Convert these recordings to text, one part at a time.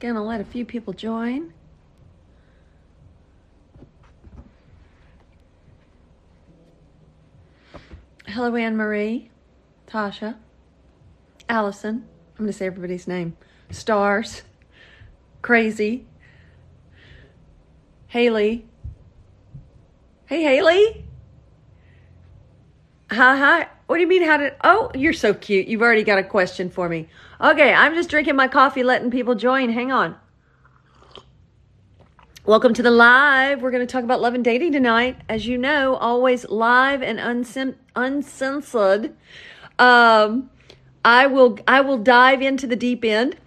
Gonna let a few people join. Hello, Anne Marie, Tasha, Allison. I'm gonna say everybody's name. Stars, Crazy, Haley. Hey, Haley. Hi, hi. What do you mean? How did? Oh, you're so cute. You've already got a question for me. Okay, I'm just drinking my coffee, letting people join. Hang on. Welcome to the live. We're going to talk about love and dating tonight. As you know, always live and uncen- uncensored. Um, I will I will dive into the deep end.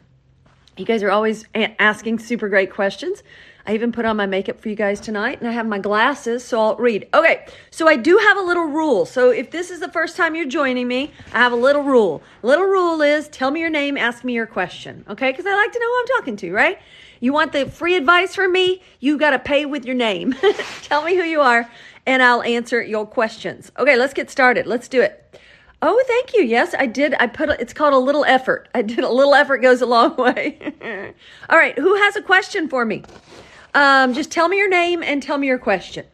You guys are always asking super great questions. I even put on my makeup for you guys tonight and I have my glasses, so I'll read. Okay, so I do have a little rule. So if this is the first time you're joining me, I have a little rule. Little rule is tell me your name, ask me your question. Okay, because I like to know who I'm talking to, right? You want the free advice from me? You got to pay with your name. tell me who you are and I'll answer your questions. Okay, let's get started. Let's do it. Oh, thank you. Yes, I did. I put it's called a little effort. I did a little effort goes a long way. All right, who has a question for me? Um, just tell me your name and tell me your question.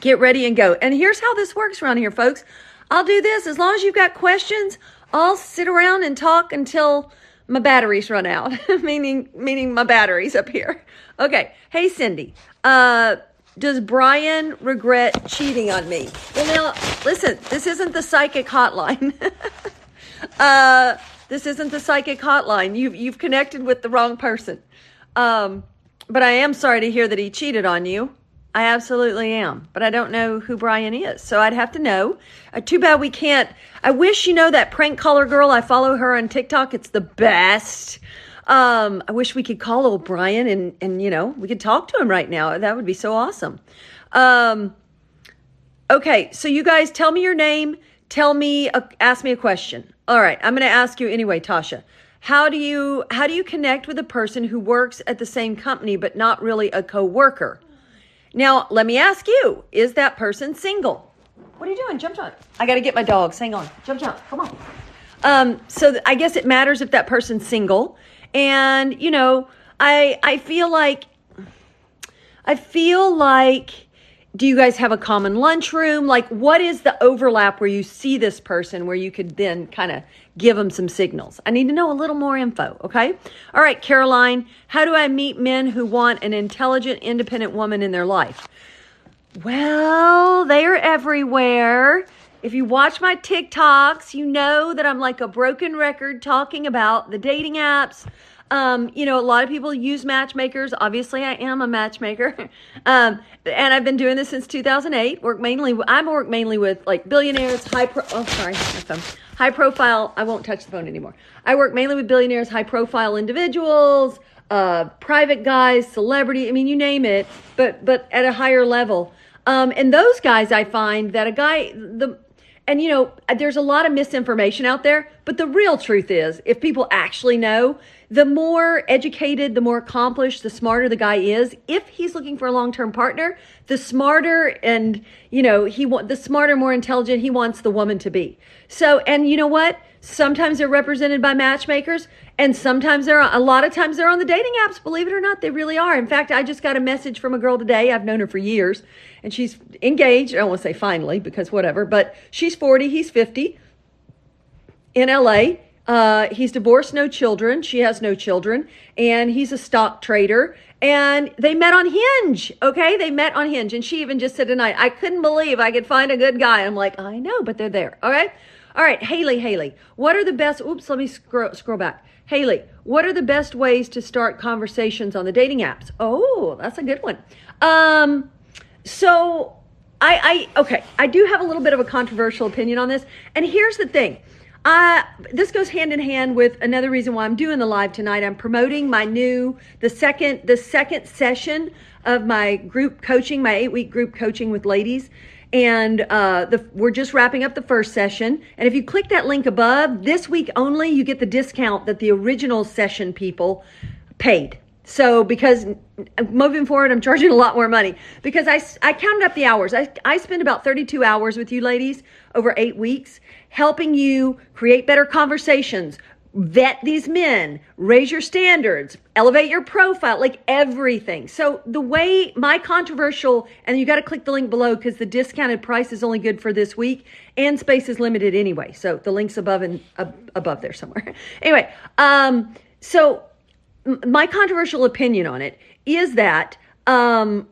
Get ready and go. And here's how this works around here, folks. I'll do this as long as you've got questions. I'll sit around and talk until my batteries run out, meaning meaning my batteries up here. Okay. Hey, Cindy. Uh, does Brian regret cheating on me? Well, now listen. This isn't the psychic hotline. uh, this isn't the psychic hotline. You've you've connected with the wrong person. Um, but I am sorry to hear that he cheated on you. I absolutely am. But I don't know who Brian is. So I'd have to know. Uh, too bad we can't. I wish you know that prank caller girl. I follow her on TikTok. It's the best. Um, I wish we could call old Brian and, and, you know, we could talk to him right now. That would be so awesome. Um, okay. So you guys tell me your name. Tell me, uh, ask me a question. All right. I'm going to ask you anyway, Tasha how do you how do you connect with a person who works at the same company but not really a coworker? Now let me ask you is that person single? What are you doing? Jump jump. I gotta get my dogs. Hang on. Jump jump. Come on. Um, so th- i guess it matters if that person's single. And you know i i feel like i feel like do you guys have a common lunchroom? Like, what is the overlap where you see this person where you could then kind of give them some signals? I need to know a little more info, okay? All right, Caroline, how do I meet men who want an intelligent, independent woman in their life? Well, they are everywhere. If you watch my TikToks, you know that I'm like a broken record talking about the dating apps, um, you know, a lot of people use matchmakers. Obviously, I am a matchmaker, um, and I've been doing this since 2008. Work mainly. I work mainly with like billionaires, high pro. Oh, sorry, my phone. High profile. I won't touch the phone anymore. I work mainly with billionaires, high profile individuals, uh, private guys, celebrity. I mean, you name it, but but at a higher level. Um, and those guys, I find that a guy the and you know, there's a lot of misinformation out there, but the real truth is, if people actually know, the more educated, the more accomplished, the smarter the guy is. If he's looking for a long-term partner, the smarter and, you know, he want the smarter, more intelligent he wants the woman to be. So, and you know what? Sometimes they're represented by matchmakers and sometimes they're a lot of times they're on the dating apps, believe it or not, they really are. In fact, I just got a message from a girl today. I've known her for years and she's engaged. I don't want to say finally because whatever, but she's 40, he's 50 in LA uh, he's divorced, no children. She has no children, and he's a stock trader. And they met on Hinge. Okay, they met on Hinge, and she even just said tonight, "I couldn't believe I could find a good guy." I'm like, I know, but they're there. All right, all right. Haley, Haley, what are the best? Oops, let me scroll scroll back. Haley, what are the best ways to start conversations on the dating apps? Oh, that's a good one. Um, so I, I okay, I do have a little bit of a controversial opinion on this, and here's the thing. Uh, this goes hand in hand with another reason why I'm doing the live tonight. I'm promoting my new the second the second session of my group coaching, my eight week group coaching with ladies. And uh, the, we're just wrapping up the first session. And if you click that link above, this week only, you get the discount that the original session people paid. So because moving forward, I'm charging a lot more money because I, I counted up the hours. I, I spend about 32 hours with you ladies over eight weeks, helping you create better conversations, vet these men, raise your standards, elevate your profile, like everything. So the way my controversial, and you got to click the link below because the discounted price is only good for this week and space is limited anyway. So the link's above and uh, above there somewhere. anyway, um, so my controversial opinion on it is that um,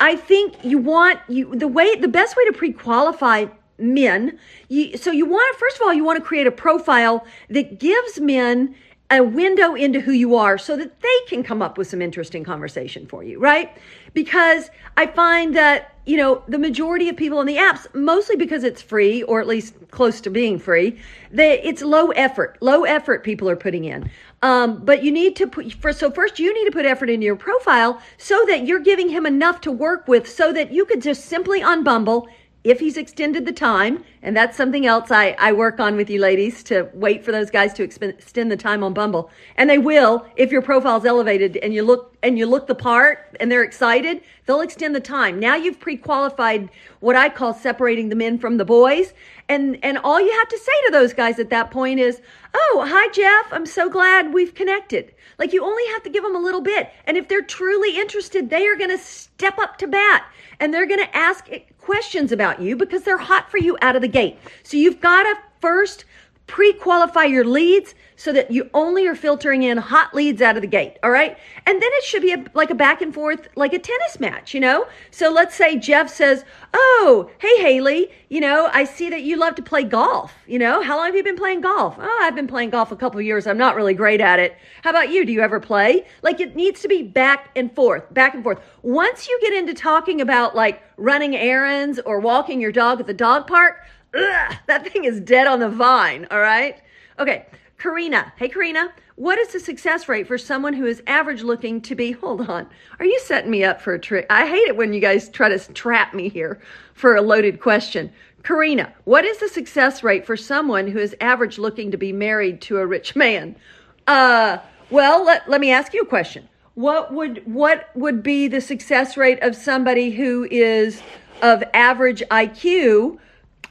I think you want you the way the best way to pre-qualify men. You, so you want to, first of all you want to create a profile that gives men a window into who you are so that they can come up with some interesting conversation for you, right? Because I find that, you know, the majority of people on the apps, mostly because it's free or at least close to being free, they, it's low effort. Low effort people are putting in. Um, but you need to put first. So first, you need to put effort into your profile so that you're giving him enough to work with, so that you could just simply on Bumble if he's extended the time, and that's something else I, I work on with you ladies to wait for those guys to extend the time on Bumble. And they will if your profile's elevated and you look and you look the part and they're excited, they'll extend the time. Now you've pre-qualified what I call separating the men from the boys. And and all you have to say to those guys at that point is, "Oh, hi Jeff, I'm so glad we've connected." Like you only have to give them a little bit. And if they're truly interested, they are going to step up to bat and they're going to ask questions about you because they're hot for you out of the gate. So you've got to first pre-qualify your leads so that you only are filtering in hot leads out of the gate all right? And then it should be a, like a back and forth like a tennis match you know? So let's say jeff says oh hey haley you know i see that you love to play golf you know? How long have you been playing golf? Oh i've been playing golf a couple years. I'm not really great at it. How about you? Do you ever play? Like it needs to be back and forth back and forth. Once you get into talking about like running errands or walking your dog at the dog park Ugh, that thing is dead on the vine, all right? Okay, Karina. Hey, Karina. What is the success rate for someone who is average looking to be? Hold on. Are you setting me up for a trick? I hate it when you guys try to trap me here for a loaded question. Karina, what is the success rate for someone who is average looking to be married to a rich man? Uh, well, let, let me ask you a question. What would what would be the success rate of somebody who is of average IQ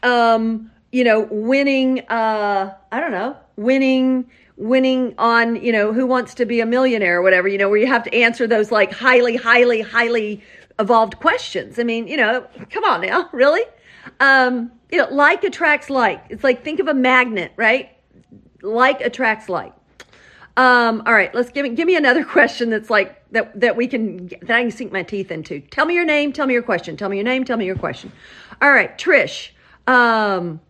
um, you know, winning, uh, I don't know, winning, winning on, you know, who wants to be a millionaire or whatever, you know, where you have to answer those like highly, highly, highly evolved questions. I mean, you know, come on now, really? Um, you know, like attracts like. It's like think of a magnet, right? Like attracts like. Um, all right, let's give me give me another question that's like that that we can that I can sink my teeth into. Tell me your name, tell me your question. Tell me your name, tell me your question. All right, Trish. Um,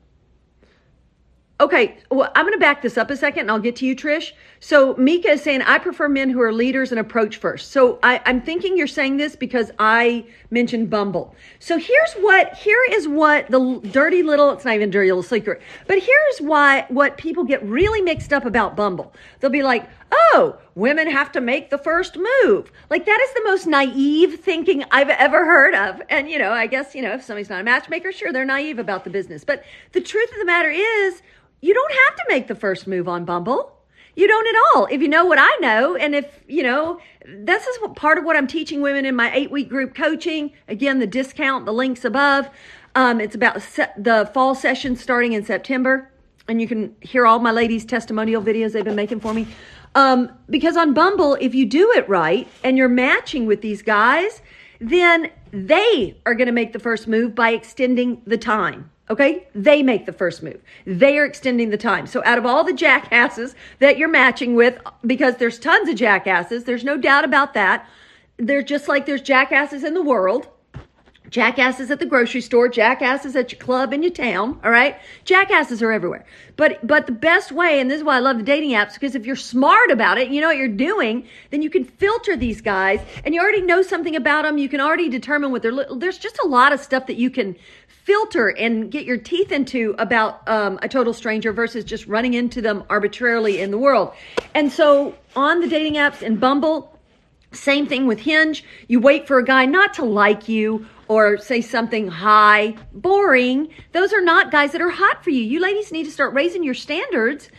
okay, well, I'm going to back this up a second and I'll get to you, Trish. So Mika is saying, I prefer men who are leaders and approach first. So I, I'm thinking you're saying this because I mentioned Bumble. So here's what, here is what the dirty little, it's not even dirty little secret, but here's why, what people get really mixed up about Bumble. They'll be like, oh, women have to make the first move. Like that is the most naive thinking I've ever heard of. And, you know, I guess, you know, if somebody's not a matchmaker, sure, they're naive about the business. But the truth of the matter is, you don't have to make the first move on Bumble. You don't at all. If you know what I know, and if, you know, this is what, part of what I'm teaching women in my eight week group coaching. Again, the discount, the links above. Um, it's about the fall session starting in September. And you can hear all my ladies' testimonial videos they've been making for me. Um, because on Bumble, if you do it right and you're matching with these guys, then they are going to make the first move by extending the time. Okay? They make the first move. They are extending the time. So out of all the jackasses that you're matching with, because there's tons of jackasses, there's no doubt about that. They're just like there's jackasses in the world. Jackasses at the grocery store, jackasses at your club in your town, all right? Jackasses are everywhere. But but the best way, and this is why I love the dating apps, because if you're smart about it, you know what you're doing, then you can filter these guys and you already know something about them. You can already determine what they're there's just a lot of stuff that you can filter and get your teeth into about um, a total stranger versus just running into them arbitrarily in the world. And so on the dating apps and Bumble, same thing with Hinge. You wait for a guy not to like you or say something hi, boring. Those are not guys that are hot for you. You ladies need to start raising your standards.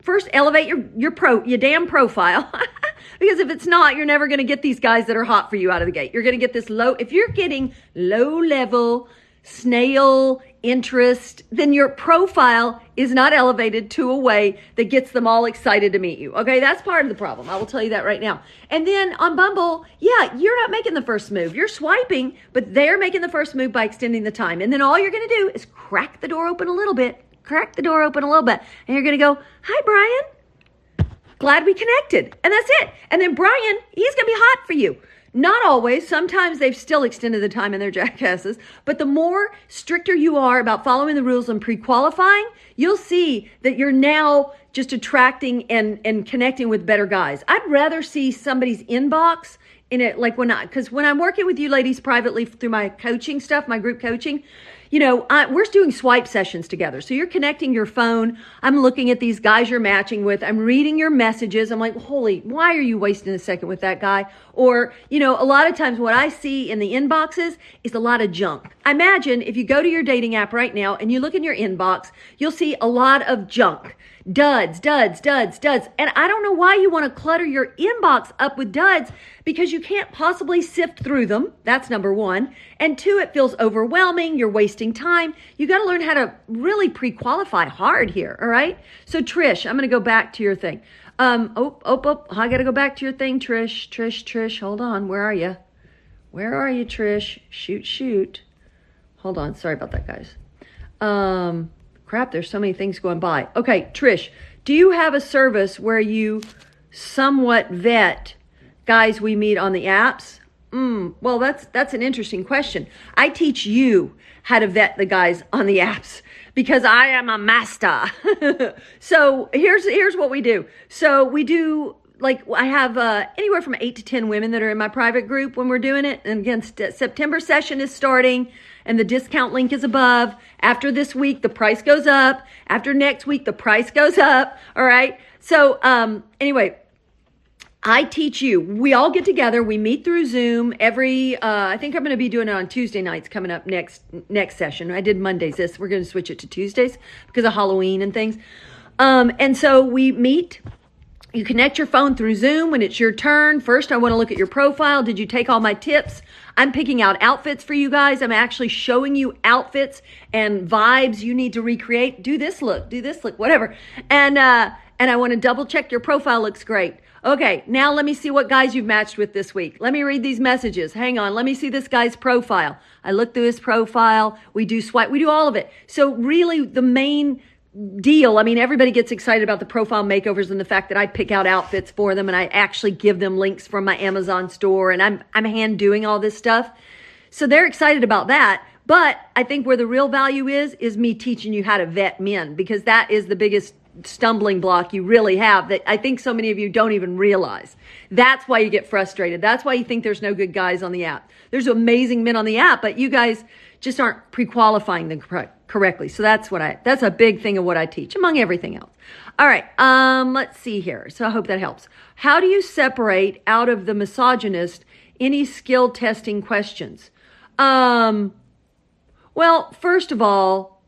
First, elevate your your pro your damn profile. because if it's not, you're never going to get these guys that are hot for you out of the gate. You're going to get this low if you're getting low level snail interest, then your profile is not elevated to a way that gets them all excited to meet you. Okay, that's part of the problem. I will tell you that right now. And then on Bumble, yeah, you're not making the first move. You're swiping, but they're making the first move by extending the time. And then all you're going to do is crack the door open a little bit, crack the door open a little bit, and you're going to go, Hi, Brian. Glad we connected. And that's it. And then Brian, he's going to be hot for you. Not always. Sometimes they've still extended the time in their jackasses. But the more stricter you are about following the rules and pre-qualifying, you'll see that you're now just attracting and, and connecting with better guys. I'd rather see somebody's inbox in it, like when I, because when I'm working with you ladies privately through my coaching stuff, my group coaching, you know, I, we're doing swipe sessions together. So you're connecting your phone. I'm looking at these guys you're matching with. I'm reading your messages. I'm like, holy, why are you wasting a second with that guy? Or, you know, a lot of times what I see in the inboxes is a lot of junk. I imagine if you go to your dating app right now and you look in your inbox, you'll see a lot of junk duds, duds, duds, duds. And I don't know why you want to clutter your inbox up with duds because you can't possibly sift through them. That's number one. And two, it feels overwhelming. You're wasting time. You got to learn how to really pre qualify hard here. All right. So, Trish, I'm going to go back to your thing. Um, oh, oh, oh, I got to go back to your thing, Trish, Trish, Trish. Hold on. Where are you? Where are you, Trish? Shoot, shoot. Hold on. Sorry about that, guys. Um, crap, there's so many things going by. Okay, Trish, do you have a service where you somewhat vet guys we meet on the apps? Mm, well, that's that's an interesting question. I teach you how to vet the guys on the apps because I am a master. so here's here's what we do. So we do like I have uh, anywhere from eight to ten women that are in my private group when we're doing it. And again, September session is starting and the discount link is above. After this week, the price goes up. After next week, the price goes up. All right. So, um, anyway, I teach you. We all get together. We meet through Zoom every. Uh, I think I'm going to be doing it on Tuesday nights coming up next next session. I did Mondays. This we're going to switch it to Tuesdays because of Halloween and things. Um, and so we meet you connect your phone through Zoom when it's your turn. First, I want to look at your profile. Did you take all my tips? I'm picking out outfits for you guys. I'm actually showing you outfits and vibes you need to recreate. Do this look, do this look, whatever. And uh and I want to double check your profile looks great. Okay, now let me see what guys you've matched with this week. Let me read these messages. Hang on, let me see this guy's profile. I look through his profile. We do swipe, we do all of it. So really the main deal. I mean, everybody gets excited about the profile makeovers and the fact that I pick out outfits for them and I actually give them links from my Amazon store and I'm I'm hand doing all this stuff. So they're excited about that. But I think where the real value is is me teaching you how to vet men because that is the biggest stumbling block you really have that I think so many of you don't even realize. That's why you get frustrated. That's why you think there's no good guys on the app. There's amazing men on the app, but you guys just aren't pre-qualifying them correct, correctly. So that's what I, that's a big thing of what I teach among everything else. All right. Um, let's see here. So I hope that helps. How do you separate out of the misogynist any skill testing questions? Um, well, first of all,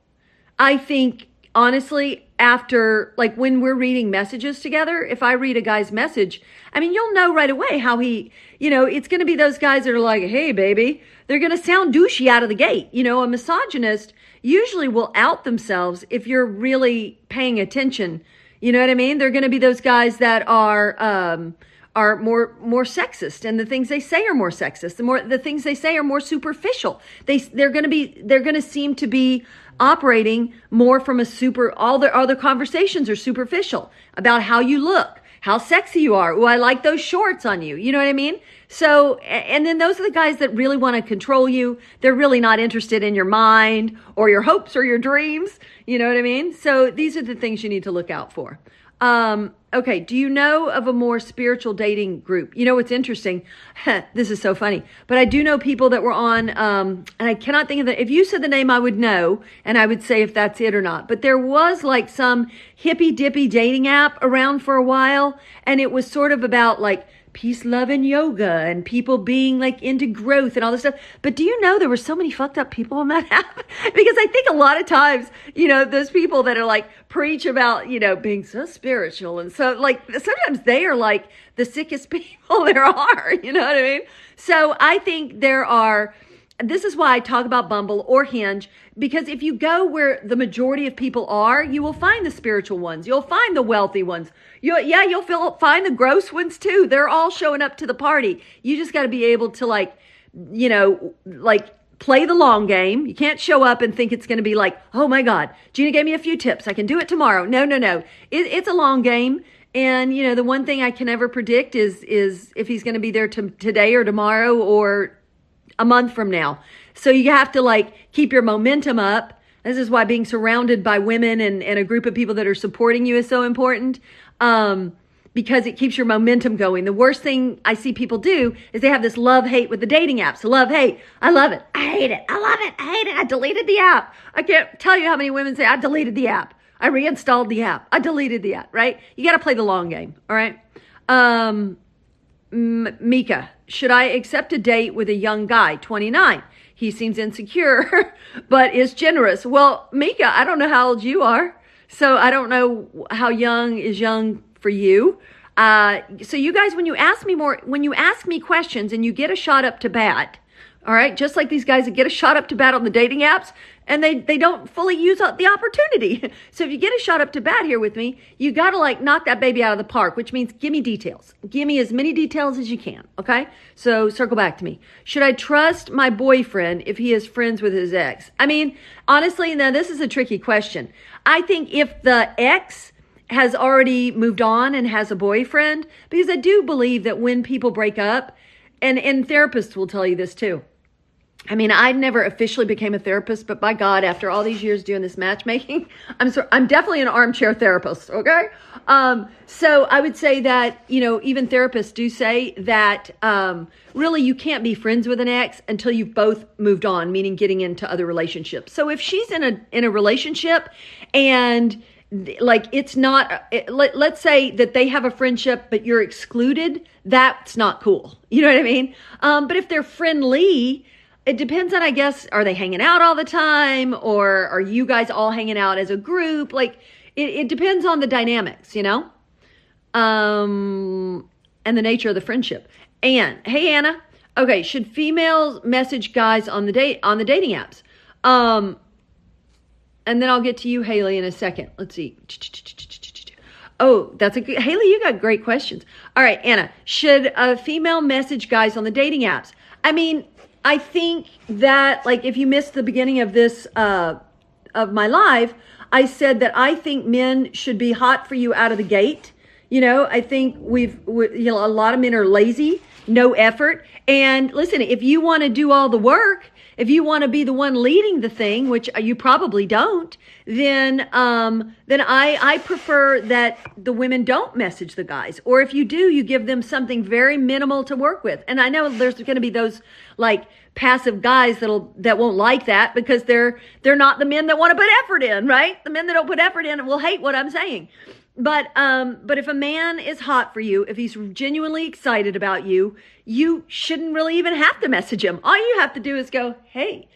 I think honestly, after like when we're reading messages together, if I read a guy's message, I mean, you'll know right away how he, you know, it's going to be those guys that are like, Hey, baby, they're going to sound douchey out of the gate. You know, a misogynist usually will out themselves if you're really paying attention. You know what I mean? They're going to be those guys that are, um, are more more sexist and the things they say are more sexist the more the things they say are more superficial they they're going to be they're going to seem to be operating more from a super all their other conversations are superficial about how you look how sexy you are. Oh, I like those shorts on you. You know what I mean? So, and then those are the guys that really want to control you. They're really not interested in your mind or your hopes or your dreams. You know what I mean? So these are the things you need to look out for. Um, okay. Do you know of a more spiritual dating group? You know, what's interesting. this is so funny, but I do know people that were on, um, and I cannot think of the, if you said the name, I would know and I would say if that's it or not. But there was like some hippy dippy dating app around for a while. And it was sort of about like, peace, love, and yoga and people being like into growth and all this stuff. But do you know there were so many fucked up people on that app? because I think a lot of times, you know, those people that are like preach about, you know, being so spiritual and so like sometimes they are like the sickest people there are, you know what I mean? So I think there are this is why I talk about Bumble or Hinge because if you go where the majority of people are, you will find the spiritual ones. You'll find the wealthy ones. You yeah, you'll feel, find the gross ones too. They're all showing up to the party. You just got to be able to like, you know, like play the long game. You can't show up and think it's going to be like, oh my God, Gina gave me a few tips. I can do it tomorrow. No, no, no. It, it's a long game. And you know, the one thing I can never predict is is if he's going to be there to, today or tomorrow or a month from now. So you have to like keep your momentum up. This is why being surrounded by women and, and a group of people that are supporting you is so important. Um, because it keeps your momentum going. The worst thing I see people do is they have this love hate with the dating apps. Love hate. I love it. I hate it. I love it. I hate it. I deleted the app. I can't tell you how many women say I deleted the app. I reinstalled the app. I deleted the app, right? You got to play the long game, all right? Um, M- Mika, should I accept a date with a young guy, 29? He seems insecure, but is generous. Well, Mika, I don't know how old you are. So I don't know how young is young for you. Uh, so you guys, when you ask me more, when you ask me questions and you get a shot up to bat, all right, just like these guys that get a shot up to bat on the dating apps, and they they don't fully use the opportunity. So if you get a shot up to bat here with me, you got to like knock that baby out of the park, which means give me details. Give me as many details as you can, okay? So circle back to me. Should I trust my boyfriend if he is friends with his ex? I mean, honestly, now this is a tricky question. I think if the ex has already moved on and has a boyfriend, because I do believe that when people break up, and and therapists will tell you this too I mean, I never officially became a therapist, but by God, after all these years doing this matchmaking, I'm so I'm definitely an armchair therapist. Okay, um, so I would say that you know even therapists do say that um, really you can't be friends with an ex until you've both moved on, meaning getting into other relationships. So if she's in a in a relationship and like it's not let, let's say that they have a friendship but you're excluded that's not cool you know what i mean um, but if they're friendly it depends on, I guess, are they hanging out all the time or are you guys all hanging out as a group? Like, it, it depends on the dynamics, you know? Um, and the nature of the friendship. And hey, Anna. Okay, should females message guys on the date on the dating apps? Um, and then I'll get to you, Haley, in a second. Let's see. Oh, that's a good Haley. You got great questions. All right, Anna. Should a female message guys on the dating apps? I mean, I think that like if you missed the beginning of this uh, of my live, I said that I think men should be hot for you out of the gate. You know, I think we've we, you know a lot of men are lazy, no effort. And listen, if you want to do all the work, if you want to be the one leading the thing, which you probably don't, then um, then I I prefer that the women don't message the guys, or if you do, you give them something very minimal to work with. And I know there's going to be those like passive guys that'll that won't like that because they're they're not the men that want to put effort in, right? The men that don't put effort in will hate what I'm saying. But um, but if a man is hot for you, if he's genuinely excited about you, you shouldn't really even have to message him. All you have to do is go, hey,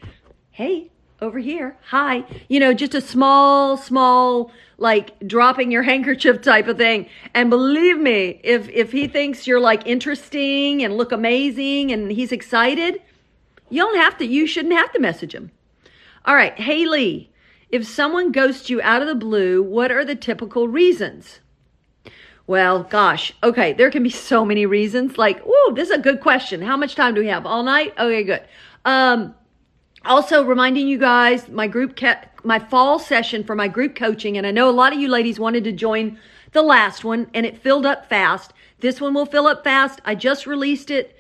hey, over here, hi. You know, just a small, small, like dropping your handkerchief type of thing. And believe me, if if he thinks you're like interesting and look amazing and he's excited, you don't have to. You shouldn't have to message him. All right, Haley. If someone ghosts you out of the blue, what are the typical reasons? Well, gosh, okay, there can be so many reasons. Like, oh, this is a good question. How much time do we have? All night? Okay, good. Um, also reminding you guys, my group, ca- my fall session for my group coaching, and I know a lot of you ladies wanted to join the last one, and it filled up fast. This one will fill up fast. I just released it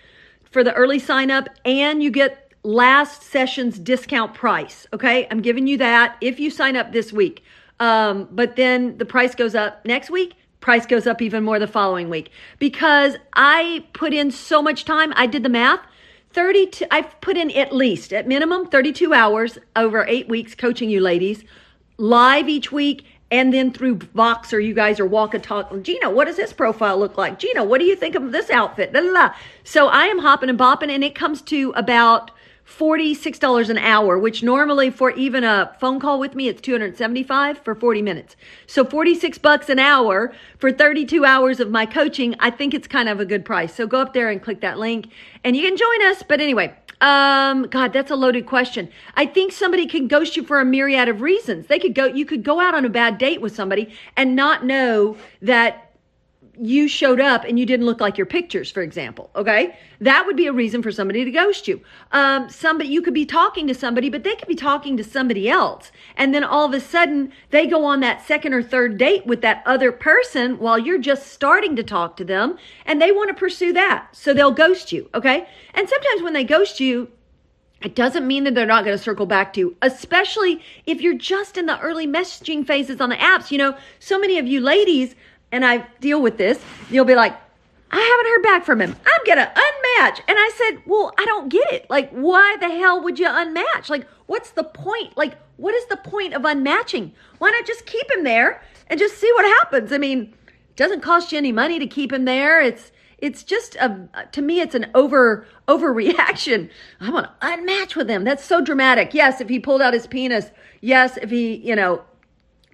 for the early sign up, and you get last session's discount price. Okay. I'm giving you that if you sign up this week. Um, but then the price goes up next week. Price goes up even more the following week because I put in so much time. I did the math. 32, I've put in at least, at minimum, 32 hours over eight weeks coaching you ladies live each week and then through Voxer, you guys are walking, talking. Gina, what does this profile look like? Gina, what do you think of this outfit? La, la, la. So I am hopping and bopping, and it comes to about $46 an hour, which normally for even a phone call with me, it's 275 for 40 minutes. So 46 bucks an hour for 32 hours of my coaching. I think it's kind of a good price. So go up there and click that link and you can join us. But anyway, Um, God, that's a loaded question. I think somebody can ghost you for a myriad of reasons. They could go, you could go out on a bad date with somebody and not know that you showed up and you didn't look like your pictures, for example. Okay. That would be a reason for somebody to ghost you. Um, somebody, you could be talking to somebody, but they could be talking to somebody else. And then all of a sudden they go on that second or third date with that other person while you're just starting to talk to them and they want to pursue that. So they'll ghost you. Okay. And sometimes when they ghost you, it doesn't mean that they're not going to circle back to you, especially if you're just in the early messaging phases on the apps. You know, so many of you ladies and I deal with this, you'll be like, I haven't heard back from him. I'm going to unmatch. And I said, Well, I don't get it. Like, why the hell would you unmatch? Like, what's the point? Like, what is the point of unmatching? Why not just keep him there and just see what happens? I mean, it doesn't cost you any money to keep him there. It's, it's just a, to me, it's an over, overreaction. I want to unmatch with him. That's so dramatic. Yes, if he pulled out his penis. Yes, if he, you know,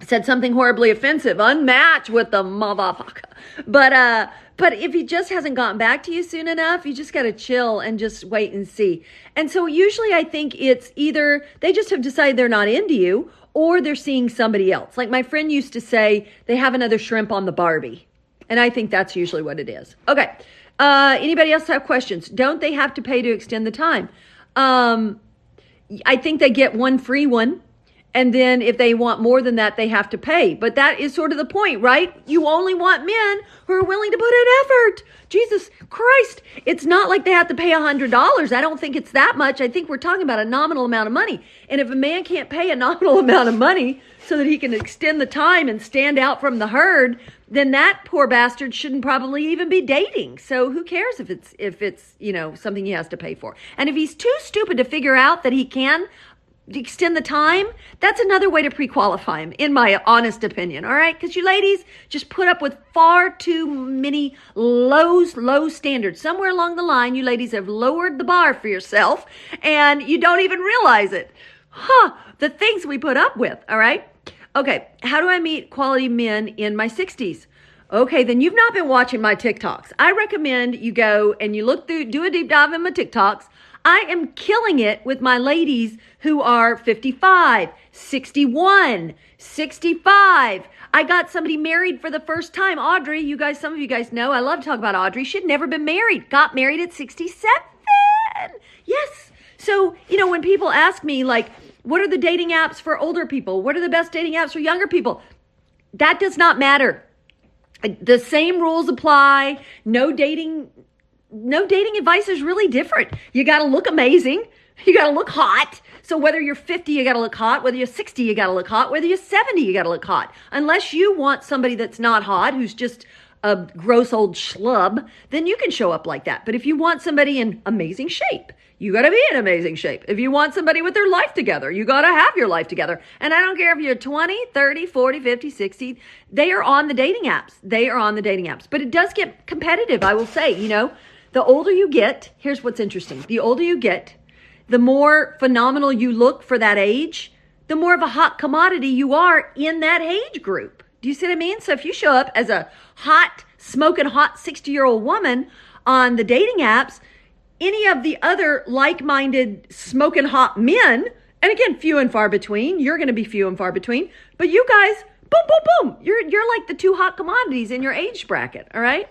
said something horribly offensive, unmatched with the motherfucker. But uh but if he just hasn't gotten back to you soon enough, you just got to chill and just wait and see. And so usually I think it's either they just have decided they're not into you or they're seeing somebody else. Like my friend used to say, they have another shrimp on the Barbie. And I think that's usually what it is. Okay. Uh anybody else have questions? Don't they have to pay to extend the time? Um I think they get one free one and then if they want more than that, they have to pay. But that is sort of the point, right? You only want men who are willing to put in effort. Jesus Christ. It's not like they have to pay a hundred dollars. I don't think it's that much. I think we're talking about a nominal amount of money. And if a man can't pay a nominal amount of money so that he can extend the time and stand out from the herd, then that poor bastard shouldn't probably even be dating. So who cares if it's if it's, you know, something he has to pay for. And if he's too stupid to figure out that he can extend the time, that's another way to pre-qualify him, in my honest opinion. All right, because you ladies just put up with far too many low, low standards. Somewhere along the line, you ladies have lowered the bar for yourself, and you don't even realize it. Huh? The things we put up with. All right. Okay. How do I meet quality men in my 60s? Okay, then you've not been watching my TikToks. I recommend you go and you look through, do a deep dive in my TikToks. I am killing it with my ladies who are 55, 61, 65. I got somebody married for the first time. Audrey, you guys, some of you guys know, I love to talk about Audrey. She'd never been married, got married at 67. Yes. So, you know, when people ask me, like, what are the dating apps for older people? What are the best dating apps for younger people? That does not matter. The same rules apply. No dating no dating advice is really different. You got to look amazing. You got to look hot. So whether you're 50, you got to look hot. Whether you're 60, you got to look hot. Whether you're 70, you got to look hot. Unless you want somebody that's not hot, who's just a gross old schlub, then you can show up like that. But if you want somebody in amazing shape, you got to be in amazing shape. If you want somebody with their life together, you got to have your life together. And I don't care if you're 20, 30, 40, 50, 60, they are on the dating apps. They are on the dating apps. But it does get competitive, I will say, you know. The older you get, here's what's interesting. The older you get, the more phenomenal you look for that age, the more of a hot commodity you are in that age group. Do you see what I mean? So if you show up as a hot, smoking hot 60 year old woman on the dating apps, any of the other like minded, smoking hot men, and again, few and far between, you're going to be few and far between, but you guys, boom, boom, boom, you're, you're like the two hot commodities in your age bracket. All right.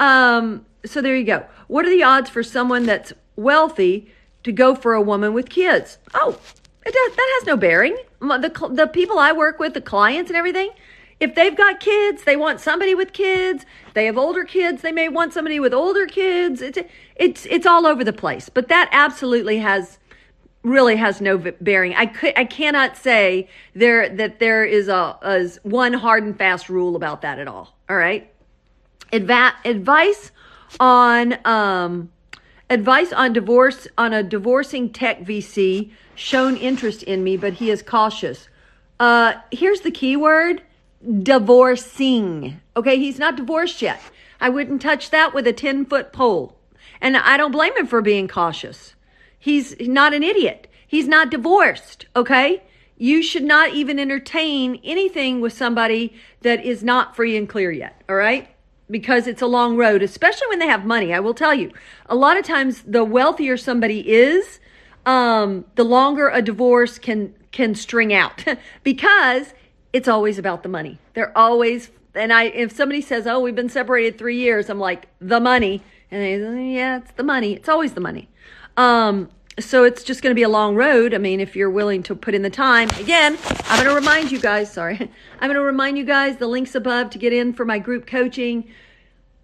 Um, so there you go. What are the odds for someone that's wealthy to go for a woman with kids? Oh, does, that has no bearing. The, the people I work with, the clients and everything, if they've got kids, they want somebody with kids. They have older kids, they may want somebody with older kids. It's it's it's all over the place. But that absolutely has really has no bearing. I could I cannot say there that there is a, a one hard and fast rule about that at all. All right. Adva- advice on um, advice on divorce on a divorcing tech VC shown interest in me, but he is cautious. Uh, here's the key word divorcing. Okay, he's not divorced yet. I wouldn't touch that with a 10 foot pole. And I don't blame him for being cautious. He's not an idiot. He's not divorced. Okay. You should not even entertain anything with somebody that is not free and clear yet. All right. Because it's a long road, especially when they have money. I will tell you, a lot of times the wealthier somebody is, um, the longer a divorce can can string out because it's always about the money. They're always and I if somebody says, "Oh, we've been separated 3 years." I'm like, "The money." And they "Yeah, it's the money. It's always the money." Um so it's just going to be a long road. I mean, if you're willing to put in the time. Again, I'm going to remind you guys, sorry. I'm going to remind you guys the links above to get in for my group coaching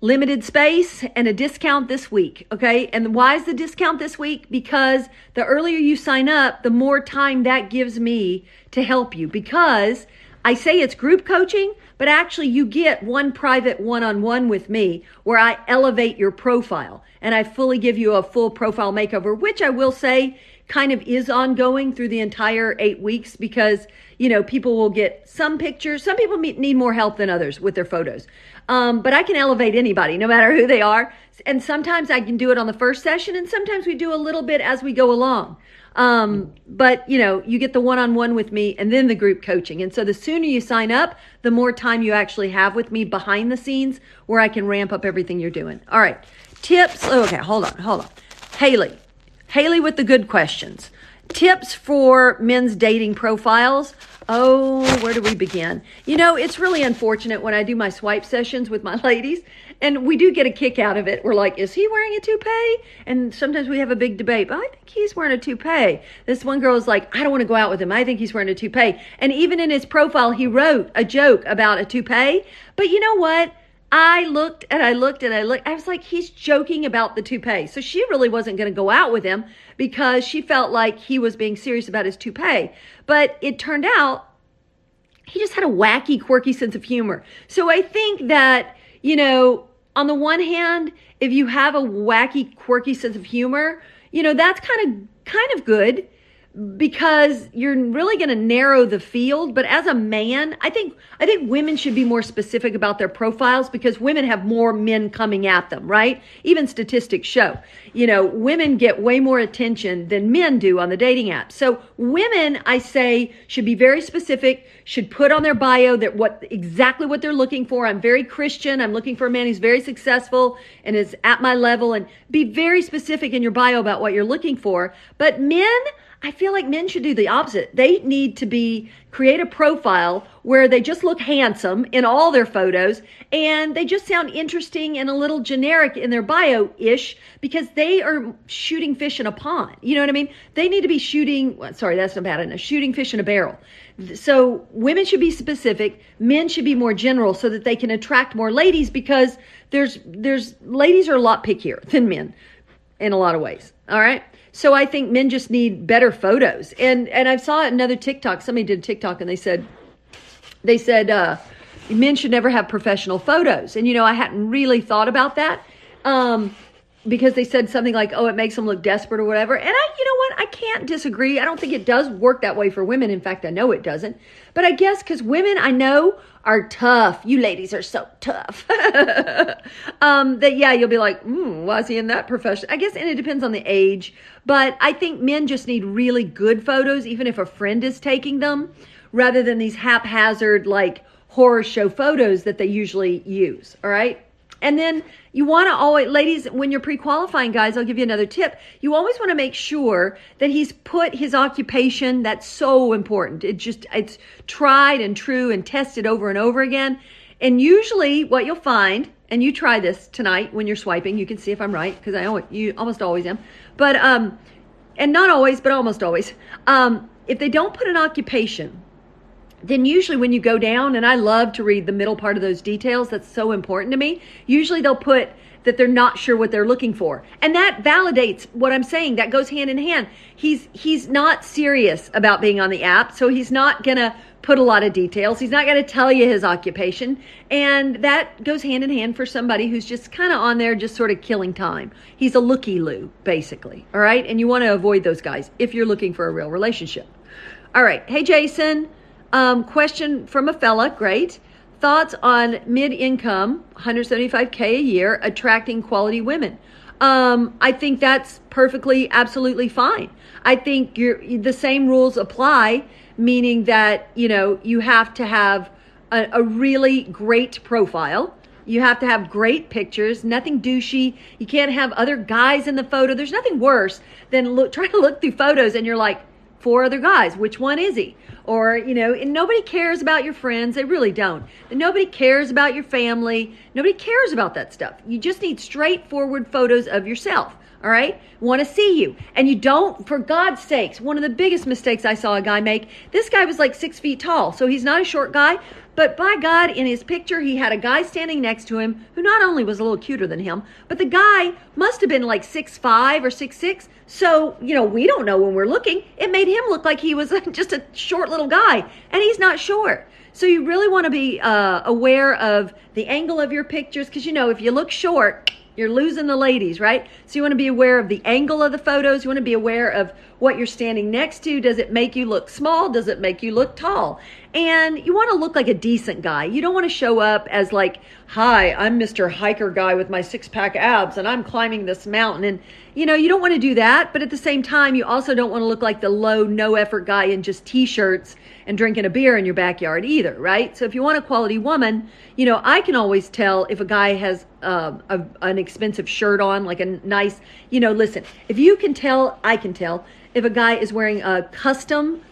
limited space and a discount this week. Okay. And why is the discount this week? Because the earlier you sign up, the more time that gives me to help you. Because I say it's group coaching, but actually you get one private one on one with me where I elevate your profile and I fully give you a full profile makeover, which I will say kind of is ongoing through the entire eight weeks because, you know, people will get some pictures. Some people need more help than others with their photos. Um, but I can elevate anybody, no matter who they are. And sometimes I can do it on the first session, and sometimes we do a little bit as we go along. Um, but you know, you get the one on one with me and then the group coaching. And so the sooner you sign up, the more time you actually have with me behind the scenes where I can ramp up everything you're doing. All right. Tips. Oh, okay. Hold on. Hold on. Haley. Haley with the good questions. Tips for men's dating profiles. Oh, where do we begin? You know, it's really unfortunate when I do my swipe sessions with my ladies, and we do get a kick out of it. We're like, is he wearing a toupee? And sometimes we have a big debate. But I think he's wearing a toupee. This one girl is like, I don't want to go out with him. I think he's wearing a toupee. And even in his profile, he wrote a joke about a toupee. But you know what? I looked and I looked and I looked. I was like, he's joking about the toupee. So she really wasn't going to go out with him because she felt like he was being serious about his toupee. But it turned out he just had a wacky, quirky sense of humor. So I think that, you know, on the one hand, if you have a wacky, quirky sense of humor, you know, that's kind of kind of good because you're really going to narrow the field but as a man i think i think women should be more specific about their profiles because women have more men coming at them right? Even statistics show. You know women get way more attention than men do on the dating app. So women i say should be very specific should put on their bio that what exactly what they're looking for. I'm very christian. I'm looking for a man who's very successful and is at my level. And be very specific in your bio about what you're looking for. But men I feel like men should do the opposite. They need to be create a profile where they just look handsome in all their photos and they just sound interesting and a little generic in their bio ish because they are shooting fish in a pond. You know what I mean? They need to be shooting, sorry, that's not bad enough, shooting fish in a barrel. So women should be specific, men should be more general so that they can attract more ladies because there's, there's, ladies are a lot pickier than men in a lot of ways. All right. So I think men just need better photos. And and I saw another TikTok. Somebody did a TikTok and they said they said uh, men should never have professional photos. And you know, I hadn't really thought about that. Um, because they said something like, "Oh, it makes them look desperate or whatever." And I, you know what? I can't disagree. I don't think it does work that way for women. In fact, I know it doesn't. But I guess because women, I know, are tough. You ladies are so tough. um, that yeah, you'll be like, mm, why is he in that profession? I guess, and it depends on the age. But I think men just need really good photos, even if a friend is taking them, rather than these haphazard like horror show photos that they usually use. All right. And then you want to always, ladies, when you're pre qualifying, guys, I'll give you another tip. You always want to make sure that he's put his occupation, that's so important. It just, it's tried and true and tested over and over again. And usually, what you'll find, and you try this tonight when you're swiping, you can see if I'm right, because I always, you almost always am. But, um, and not always, but almost always. Um, if they don't put an occupation, then usually when you go down, and I love to read the middle part of those details, that's so important to me. Usually they'll put that they're not sure what they're looking for. And that validates what I'm saying. That goes hand in hand. He's he's not serious about being on the app, so he's not going to put a lot of details. He's not going to tell you his occupation, and that goes hand in hand for somebody who's just kind of on there just sort of killing time. He's a looky loo basically. All right? And you want to avoid those guys if you're looking for a real relationship. All right. Hey Jason, um, question from a fella, great. Thoughts on mid income, 175K a year, attracting quality women? Um, I think that's perfectly, absolutely fine. I think the same rules apply, meaning that, you know, you have to have a, a really great profile. You have to have great pictures, nothing douchey. You can't have other guys in the photo. There's nothing worse than look, trying to look through photos and you're like, four other guys. Which one is he? Or, you know, and nobody cares about your friends. They really don't. Nobody cares about your family. Nobody cares about that stuff. You just need straightforward photos of yourself. All right. Want to see you. And you don't, for God's sakes, one of the biggest mistakes I saw a guy make. This guy was like six feet tall. So he's not a short guy, but by God, in his picture, he had a guy standing next to him who not only was a little cuter than him, but the guy must have been like six five or six six. So, you know, we don't know when we're looking. It made him look like he was just a short little guy, and he's not short. So you really want to be uh, aware of the angle of your pictures because, you know, if you look short, you're losing the ladies, right? So you want to be aware of the angle of the photos. You want to be aware of what you're standing next to. Does it make you look small? Does it make you look tall? And you want to look like a decent guy. You don't want to show up as like, hi, I'm Mr. Hiker guy with my six pack abs and I'm climbing this mountain. And, you know, you don't want to do that. But at the same time, you also don't want to look like the low, no effort guy in just t shirts and drinking a beer in your backyard either, right? So if you want a quality woman, you know, I can always tell if a guy has uh, a, an expensive shirt on, like a nice, you know, listen, if you can tell, I can tell if a guy is wearing a custom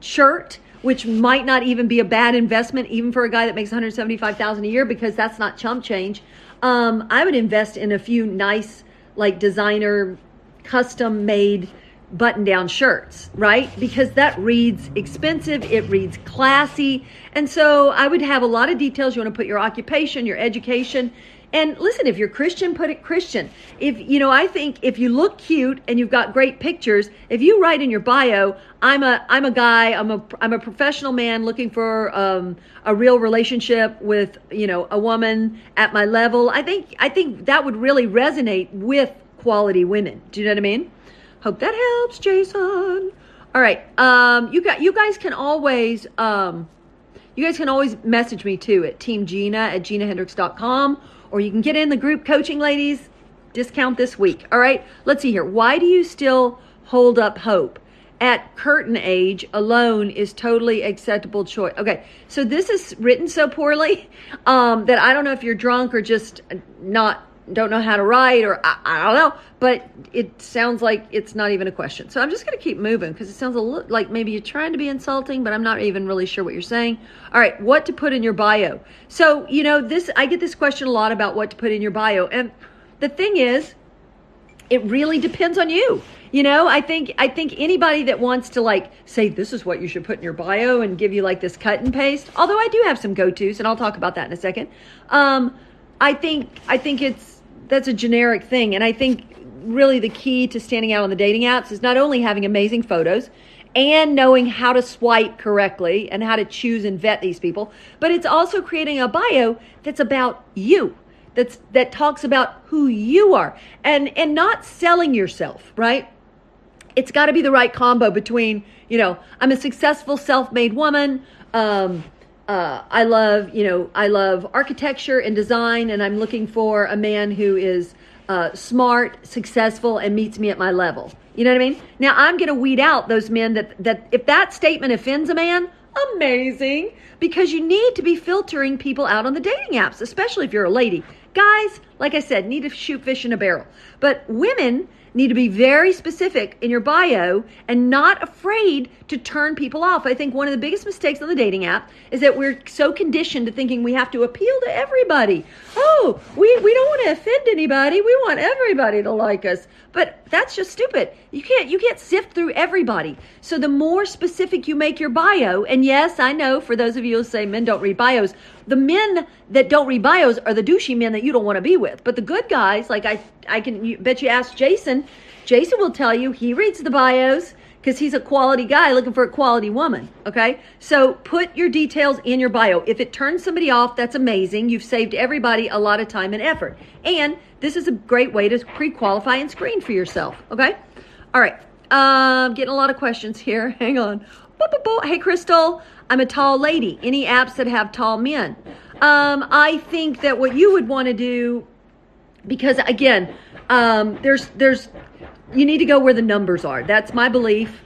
shirt, which might not even be a bad investment, even for a guy that makes 175,000 a year, because that's not chump change. Um, I would invest in a few nice, like designer, custom made button down shirts, right? Because that reads expensive, it reads classy. And so I would have a lot of details. You want to put your occupation, your education. And listen, if you're Christian, put it Christian. If, you know, I think if you look cute and you've got great pictures, if you write in your bio, I'm a, I'm a guy, I'm a, I'm a professional man looking for um, a real relationship with, you know, a woman at my level, I think, I think that would really resonate with quality women. Do you know what I mean? Hope that helps, Jason. All right. Um, you got you guys can always um, you guys can always message me too at Team Gina at GinaHendrix.com or you can get in the group coaching ladies discount this week. All right. Let's see here. Why do you still hold up hope? At curtain age alone is totally acceptable choice. Okay, so this is written so poorly um, that I don't know if you're drunk or just not don't know how to write or I, I, don't know, but it sounds like it's not even a question. So I'm just going to keep moving because it sounds a little like maybe you're trying to be insulting, but I'm not even really sure what you're saying. All right, what to put in your bio. So, you know, this I get this question a lot about what to put in your bio. And the thing is, it really depends on you. You know, I think I think anybody that wants to like say this is what you should put in your bio and give you like this cut and paste, although I do have some go-tos and I'll talk about that in a second. Um, I think I think it's that's a generic thing. And I think really the key to standing out on the dating apps is not only having amazing photos and knowing how to swipe correctly and how to choose and vet these people, but it's also creating a bio that's about you. That's that talks about who you are and and not selling yourself, right? It's got to be the right combo between, you know, I'm a successful self-made woman, um, uh, I love, you know, I love architecture and design, and I'm looking for a man who is uh, smart, successful, and meets me at my level. You know what I mean? Now I'm going to weed out those men that that if that statement offends a man, amazing, because you need to be filtering people out on the dating apps, especially if you're a lady. Guys, like I said, need to shoot fish in a barrel, but women need to be very specific in your bio and not afraid to turn people off. I think one of the biggest mistakes on the dating app is that we're so conditioned to thinking we have to appeal to everybody. Oh, we, we don't want to offend anybody. We want everybody to like us. But that's just stupid. You can't you can't sift through everybody. So the more specific you make your bio, and yes, I know for those of you who say men don't read bios, the men that don't read bios are the douchey men that you don't want to be with. But the good guys, like I I can you, bet you ask Jason, Jason will tell you he reads the bios because he's a quality guy looking for a quality woman. Okay. So put your details in your bio. If it turns somebody off, that's amazing. You've saved everybody a lot of time and effort. And this is a great way to pre qualify and screen for yourself. Okay. All right. Um, getting a lot of questions here. Hang on. Hey, Crystal, I'm a tall lady. Any apps that have tall men? Um, I think that what you would want to do, because again, um, there's there's you need to go where the numbers are. That's my belief.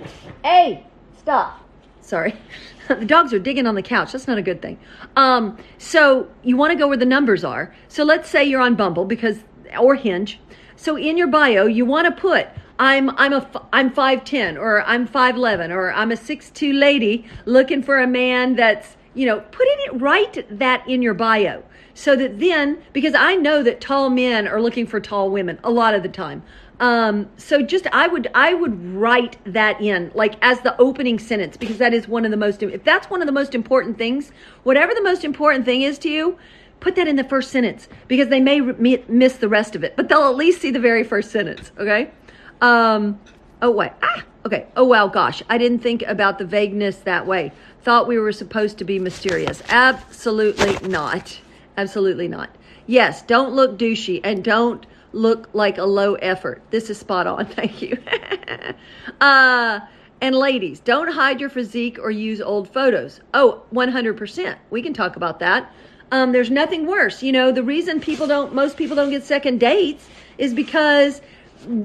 Hey, stop. Sorry. the dogs are digging on the couch. That's not a good thing. Um, so you want to go where the numbers are. So let's say you're on Bumble because or Hinge. So in your bio, you want to put I'm I'm a I'm 5'10 or I'm 5'11 or I'm a 6'2 lady looking for a man that's, you know, putting it right that in your bio. So that then because I know that tall men are looking for tall women a lot of the time. Um, so just I would I would write that in like as the opening sentence because that is one of the most if that's one of the most important things, whatever the most important thing is to you, put that in the first sentence because they may re- miss the rest of it, but they'll at least see the very first sentence. Okay. Um, oh wait. Ah. Okay. Oh wow. Gosh, I didn't think about the vagueness that way. Thought we were supposed to be mysterious. Absolutely not. Absolutely not. Yes. Don't look douchey and don't look like a low effort. This is spot on. Thank you. uh, and ladies, don't hide your physique or use old photos. Oh, 100%. We can talk about that. Um, there's nothing worse. You know, the reason people don't, most people don't get second dates is because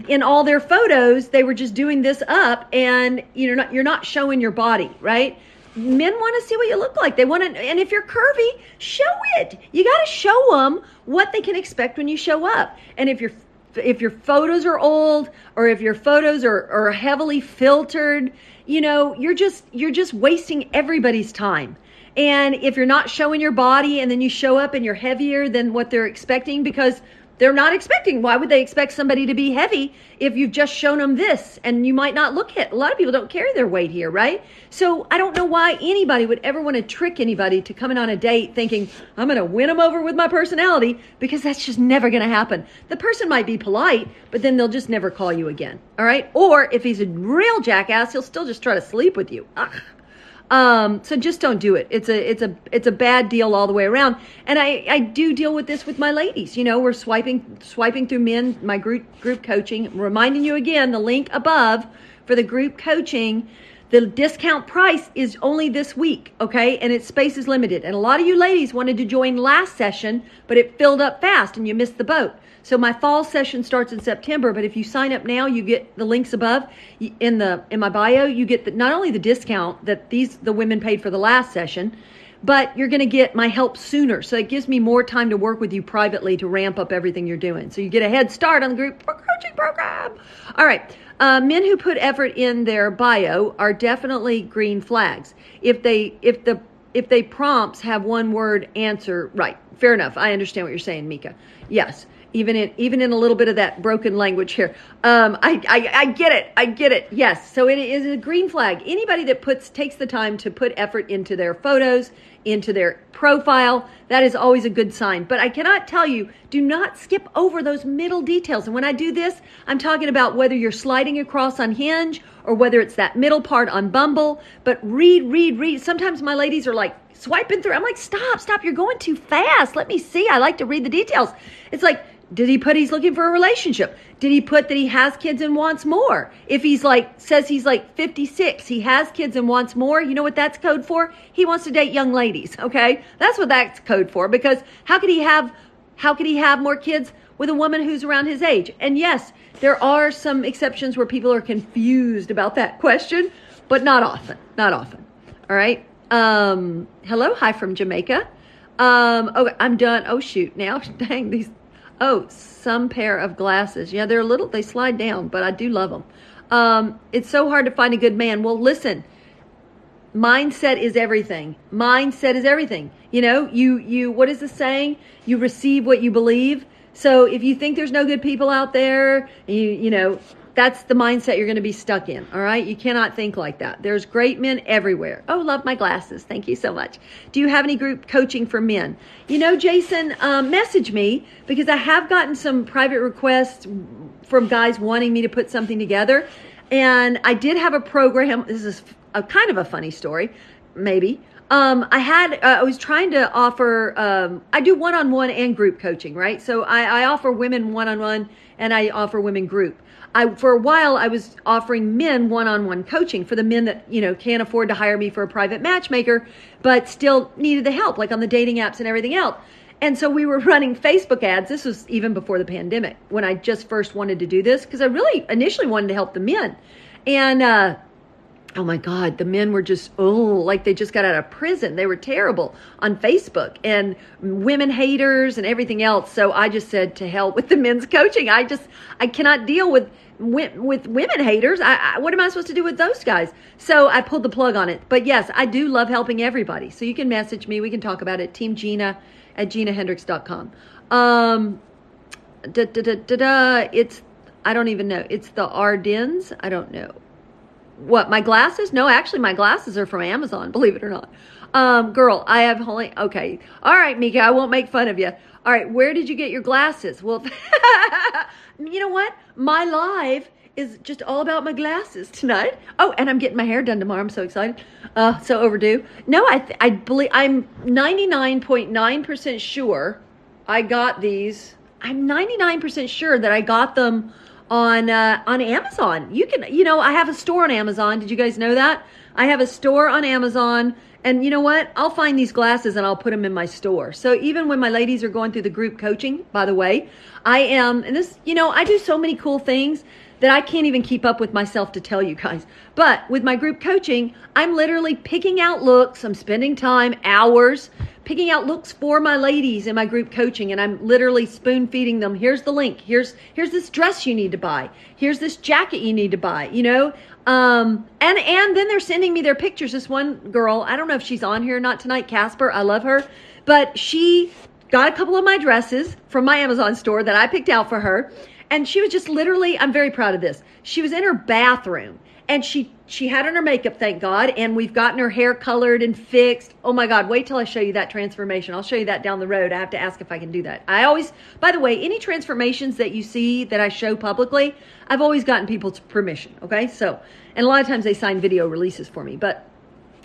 in all their photos, they were just doing this up and you're not, you're not showing your body, right? men want to see what you look like. They want to, and if you're curvy, show it. You got to show them what they can expect when you show up. And if your if your photos are old or if your photos are, are heavily filtered, you know, you're just you're just wasting everybody's time. And if you're not showing your body and then you show up and you're heavier than what they're expecting because they're not expecting. Why would they expect somebody to be heavy if you've just shown them this and you might not look it? A lot of people don't carry their weight here, right? So I don't know why anybody would ever want to trick anybody to coming on a date thinking, I'm going to win them over with my personality because that's just never going to happen. The person might be polite, but then they'll just never call you again. All right. Or if he's a real jackass, he'll still just try to sleep with you. Ugh. Um, so just don't do it. It's a it's a it's a bad deal all the way around. And I I do deal with this with my ladies. You know, we're swiping swiping through men. My group group coaching. reminding you again, the link above for the group coaching. The discount price is only this week, okay? And its space is limited. And a lot of you ladies wanted to join last session, but it filled up fast and you missed the boat. So my fall session starts in September, but if you sign up now, you get the links above in the in my bio. You get the, not only the discount that these the women paid for the last session, but you're going to get my help sooner. So it gives me more time to work with you privately to ramp up everything you're doing. So you get a head start on the group coaching program. All right. Uh, men who put effort in their bio are definitely green flags. If they if the if they prompts have one word answer right, fair enough. I understand what you're saying, Mika. Yes even in even in a little bit of that broken language here. Um, I, I I get it. I get it. Yes. So it is a green flag. Anybody that puts takes the time to put effort into their photos, into their profile, that is always a good sign. But I cannot tell you, do not skip over those middle details. And when I do this, I'm talking about whether you're sliding across on Hinge or whether it's that middle part on Bumble. But read, read, read. Sometimes my ladies are like swiping through. I'm like, stop, stop. You're going too fast. Let me see. I like to read the details. It's like did he put he's looking for a relationship? Did he put that he has kids and wants more? If he's like, says he's like 56, he has kids and wants more, you know what that's code for? He wants to date young ladies, okay? That's what that's code for because how could he have, how could he have more kids with a woman who's around his age? And yes, there are some exceptions where people are confused about that question, but not often, not often. All right. Um, hello. Hi from Jamaica. Um, okay, I'm done. Oh shoot. Now, dang, these Oh, some pair of glasses. Yeah, they're a little, they slide down, but I do love them. Um, it's so hard to find a good man. Well, listen, mindset is everything. Mindset is everything. You know, you, you, what is the saying? You receive what you believe. So if you think there's no good people out there, you, you know, that's the mindset you're going to be stuck in. All right. You cannot think like that. There's great men everywhere. Oh, love my glasses. Thank you so much. Do you have any group coaching for men? You know, Jason, um, message me because I have gotten some private requests from guys wanting me to put something together. And I did have a program. This is a kind of a funny story, maybe. Um, I had, uh, I was trying to offer, um, I do one on one and group coaching, right? So I, I offer women one on one and I offer women group. I for a while I was offering men one-on-one coaching for the men that you know can't afford to hire me for a private matchmaker, but still needed the help, like on the dating apps and everything else. And so we were running Facebook ads. This was even before the pandemic when I just first wanted to do this because I really initially wanted to help the men. And uh, oh my god the men were just oh like they just got out of prison. They were terrible on facebook and women haters and everything else. So i just said to hell with the men's coaching. I just i cannot deal with with women haters. I, I, what am i supposed to do with those guys? So i pulled the plug on it. But yes i do love helping everybody. So you can message me. We can talk about it. Team gina at ginahendrix.com um da, da, da, da, da, it's i don't even know. It's the ardennes i don't know what my glasses? No actually my glasses are from amazon believe it or not. Um girl i have only okay. All right mika i won't make fun of you all right where did you get your glasses? Well you know what? My live is just all about my glasses tonight. Oh and i'm getting my hair done tomorrow. I'm so excited. Uh so overdue. No i th- i believe i'm 99.9% sure i got these. I'm 99% sure that i got them on uh, on Amazon. You can, you know, I have a store on Amazon. Did you guys know that? I have a store on Amazon. And you know what? I'll find these glasses and I'll put them in my store. So even when my ladies are going through the group coaching, by the way, I am, and this, you know, I do so many cool things that I can't even keep up with myself to tell you guys. But with my group coaching, I'm literally picking out looks. I'm spending time, hours, picking out looks for my ladies in my group coaching and I'm literally spoon feeding them. Here's the link. Here's here's this dress you need to buy. Here's this jacket you need to buy, you know? Um and and then they're sending me their pictures. This one girl, I don't know if she's on here or not tonight, Casper. I love her, but she got a couple of my dresses from my Amazon store that I picked out for her and she was just literally i'm very proud of this she was in her bathroom and she she had on her makeup thank god and we've gotten her hair colored and fixed. Oh my god wait till i show you that transformation. I'll show you that down the road. I have to ask if i can do that. I always by the way any transformations that you see that i show publicly i've always gotten people's permission okay? So and a lot of times they sign video releases for me but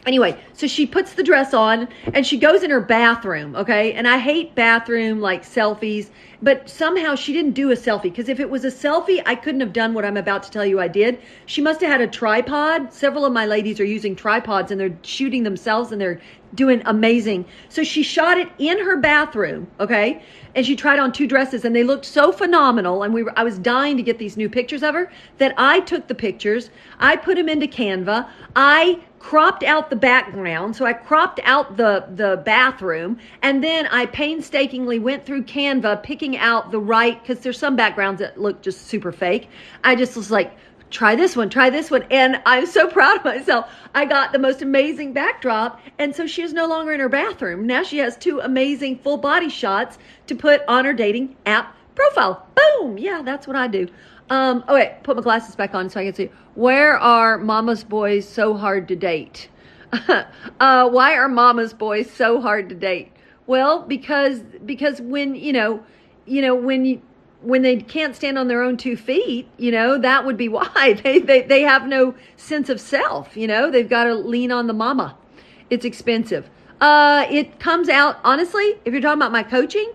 anyway, so she puts the dress on and she goes in her bathroom, okay? And I hate bathroom like selfies, but somehow she didn't do a selfie because if it was a selfie, I couldn't have done what I'm about to tell you I did. She must have had a tripod. Several of my ladies are using tripods and they're shooting themselves and they're doing amazing. So she shot it in her bathroom, okay? And she tried on two dresses and they looked so phenomenal and we were I was dying to get these new pictures of her that I took the pictures. I put them into Canva. I cropped out the background. So I cropped out the, the bathroom and then I painstakingly went through Canva picking out the right, because there's some backgrounds that look just super fake. I just was like, try this one, try this one. And I'm so proud of myself. I got the most amazing backdrop. And so she is no longer in her bathroom. Now she has two amazing full body shots to put on her dating app profile. Boom. Yeah, that's what I do. Um, oh wait, put my glasses back on so I can see. Where are mama's boys so hard to date? uh, why are mama's boys so hard to date? Well, because because when you know, you know when you when they can't stand on their own two feet, you know, that would be why they they they have no sense of self. You know, they've got to lean on the mama. It's expensive. Uh, it comes out honestly. If you're talking about my coaching,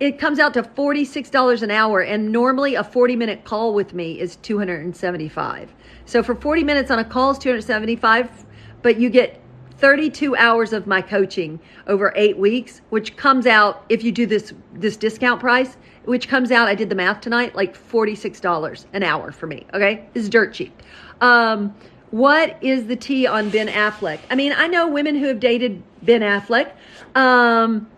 it comes out to $46 an hour and normally a 40 minute call with me is 275 so for 40 minutes on a call is 275 but you get 32 hours of my coaching over eight weeks which comes out if you do this this discount price which comes out i did the math tonight like $46 an hour for me okay? It's dirt cheap. Um, what is the tea on ben affleck? I mean i know women who have dated ben affleck. Um,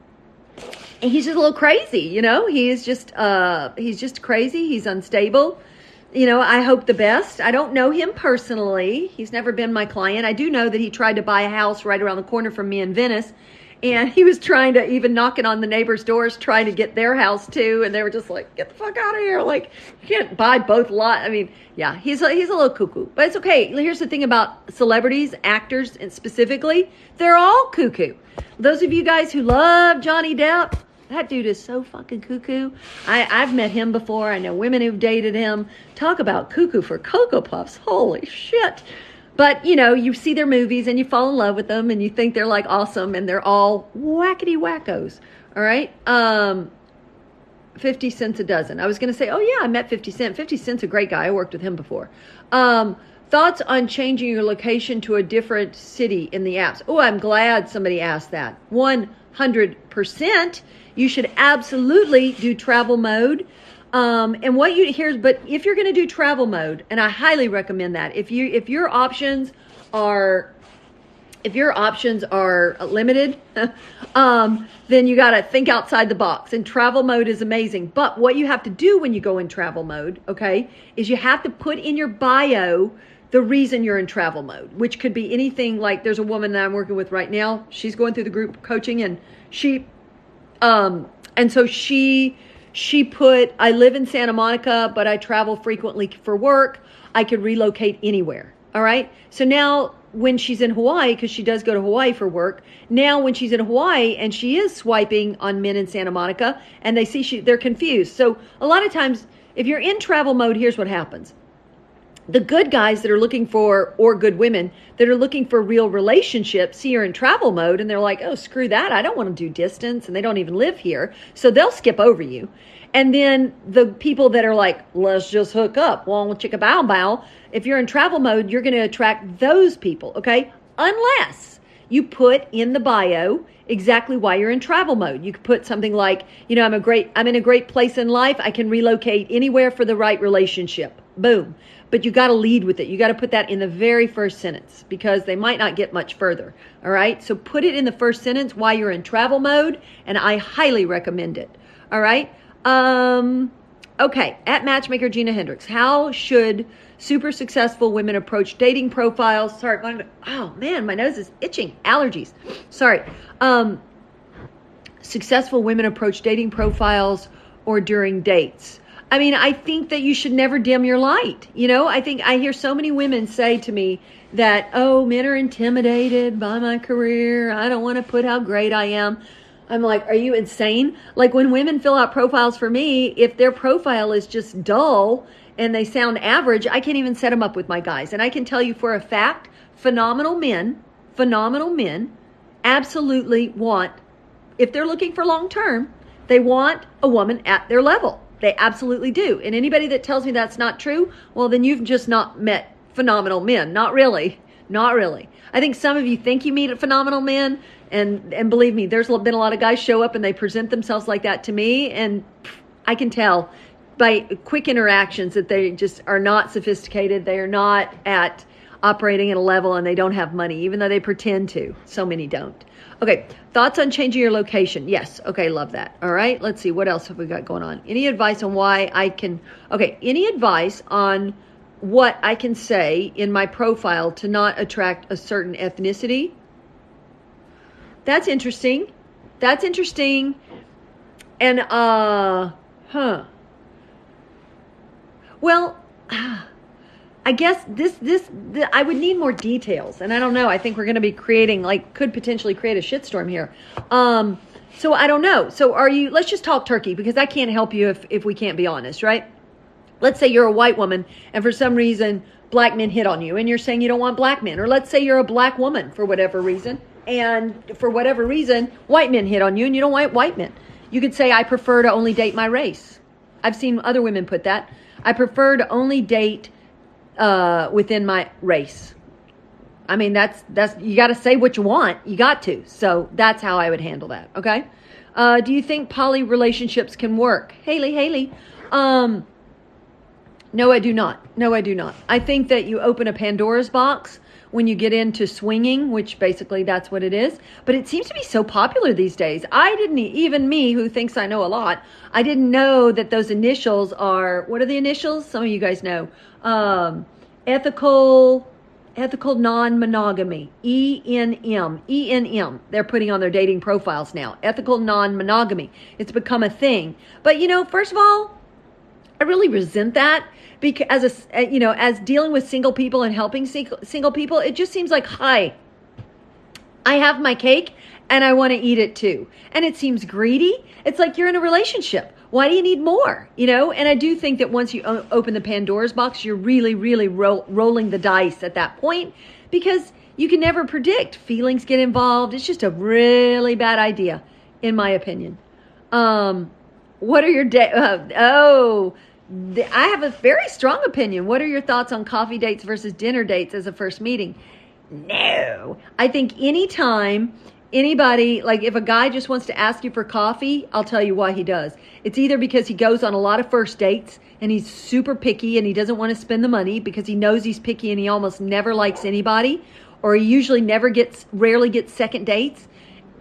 he's just a little crazy, you know. He's just uh he's just crazy. He's unstable. You know, I hope the best. I don't know him personally. He's never been my client. I do know that he tried to buy a house right around the corner from me in Venice. And he was trying to even knocking on the neighbors' doors, trying to get their house too. And they were just like, "Get the fuck out of here!" Like, you can't buy both lot. I mean, yeah, he's a, he's a little cuckoo, but it's okay. Here's the thing about celebrities, actors, and specifically, they're all cuckoo. Those of you guys who love Johnny Depp, that dude is so fucking cuckoo. I, I've met him before. I know women who've dated him. Talk about cuckoo for Cocoa Puffs. Holy shit. But, you know, you see their movies and you fall in love with them and you think they're like awesome and they're all wackety wackos. All right. Um, 50 cents a dozen. I was going to say, oh, yeah, I met 50 Cent. 50 Cent's a great guy. I worked with him before. Um, thoughts on changing your location to a different city in the apps? Oh, I'm glad somebody asked that. 100% you should absolutely do travel mode. Um, and what you here's, but if you're going to do travel mode, and I highly recommend that, if you if your options are if your options are limited, um, then you got to think outside the box. And travel mode is amazing. But what you have to do when you go in travel mode, okay, is you have to put in your bio the reason you're in travel mode, which could be anything like there's a woman that I'm working with right now. She's going through the group coaching and she, um, and so she, she put, I live in Santa Monica, but I travel frequently for work. I could relocate anywhere. All right. So now when she's in Hawaii, because she does go to Hawaii for work, now when she's in Hawaii and she is swiping on men in Santa Monica and they see she, they're confused. So a lot of times, if you're in travel mode, here's what happens. The good guys that are looking for, or good women that are looking for real relationships, you're in travel mode and they're like, oh, screw that. I don't want to do distance and they don't even live here. So they'll skip over you. And then the people that are like, let's just hook up, well, chicka bow bow. If you're in travel mode, you're going to attract those people, okay? Unless you put in the bio exactly why you're in travel mode. You could put something like, you know, I'm a great, I'm in a great place in life. I can relocate anywhere for the right relationship. Boom. But you got to lead with it. You got to put that in the very first sentence because they might not get much further. All right. So put it in the first sentence while you're in travel mode, and I highly recommend it. All right. Um, okay, at Matchmaker Gina Hendrix, how should super successful women approach dating profiles? Sorry, my, oh man, my nose is itching. Allergies. Sorry. Um, successful women approach dating profiles or during dates. I mean, I think that you should never dim your light. You know, I think I hear so many women say to me that, oh, men are intimidated by my career. I don't want to put how great I am. I'm like, are you insane? Like when women fill out profiles for me, if their profile is just dull and they sound average, I can't even set them up with my guys. And I can tell you for a fact, phenomenal men, phenomenal men absolutely want, if they're looking for long term, they want a woman at their level. They absolutely do. And anybody that tells me that's not true, well, then you've just not met phenomenal men. Not really. Not really. I think some of you think you meet phenomenal men, and and believe me, there's been a lot of guys show up and they present themselves like that to me, and I can tell by quick interactions that they just are not sophisticated. They are not at operating at a level, and they don't have money, even though they pretend to. So many don't. Okay, thoughts on changing your location? Yes. Okay, love that. All right, let's see what else have we got going on. Any advice on why I can? Okay, any advice on what I can say in my profile to not attract a certain ethnicity. That's interesting. That's interesting. And, uh, huh. Well, I guess this, this, the, I would need more details. And I don't know. I think we're going to be creating, like, could potentially create a shitstorm here. Um, so I don't know. So are you, let's just talk turkey because I can't help you if, if we can't be honest, right? let's say you're a white woman and for some reason black men hit on you and you're saying you don't want black men or let's say you're a black woman for whatever reason and for whatever reason white men hit on you and you don't want white men you could say i prefer to only date my race i've seen other women put that i prefer to only date uh, within my race. I mean that's that's you got to say what you want. You got to. So that's how i would handle that okay? Uh, do you think poly relationships can work? Haley haley. Um, no, I do not. No, I do not. I think that you open a Pandora's box when you get into swinging, which basically that's what it is. But it seems to be so popular these days. I didn't, even me who thinks I know a lot, I didn't know that those initials are, what are the initials? Some of you guys know. Um, ethical, ethical non-monogamy, E-N-M, E-N-M. They're putting on their dating profiles now. Ethical non-monogamy. It's become a thing. But you know, first of all, I really resent that because as a you know as dealing with single people and helping single, single people, it just seems like hi. I have my cake and I want to eat it too. And it seems greedy. It's like you're in a relationship. Why do you need more? You know, and I do think that once you open the Pandora's box, you're really, really ro- rolling the dice at that point because you can never predict. Feelings get involved. It's just a really bad idea, in my opinion. Um, what are your day? Uh, oh, I have a very strong opinion. What are your thoughts on coffee dates versus dinner dates as a first meeting? No. I think anytime anybody like if a guy just wants to ask you for coffee i'll tell you why he does it's either because he goes on a lot of first dates and he's super picky and he doesn't want to spend the money because he knows he's picky and he almost never likes anybody or he usually never gets rarely gets second dates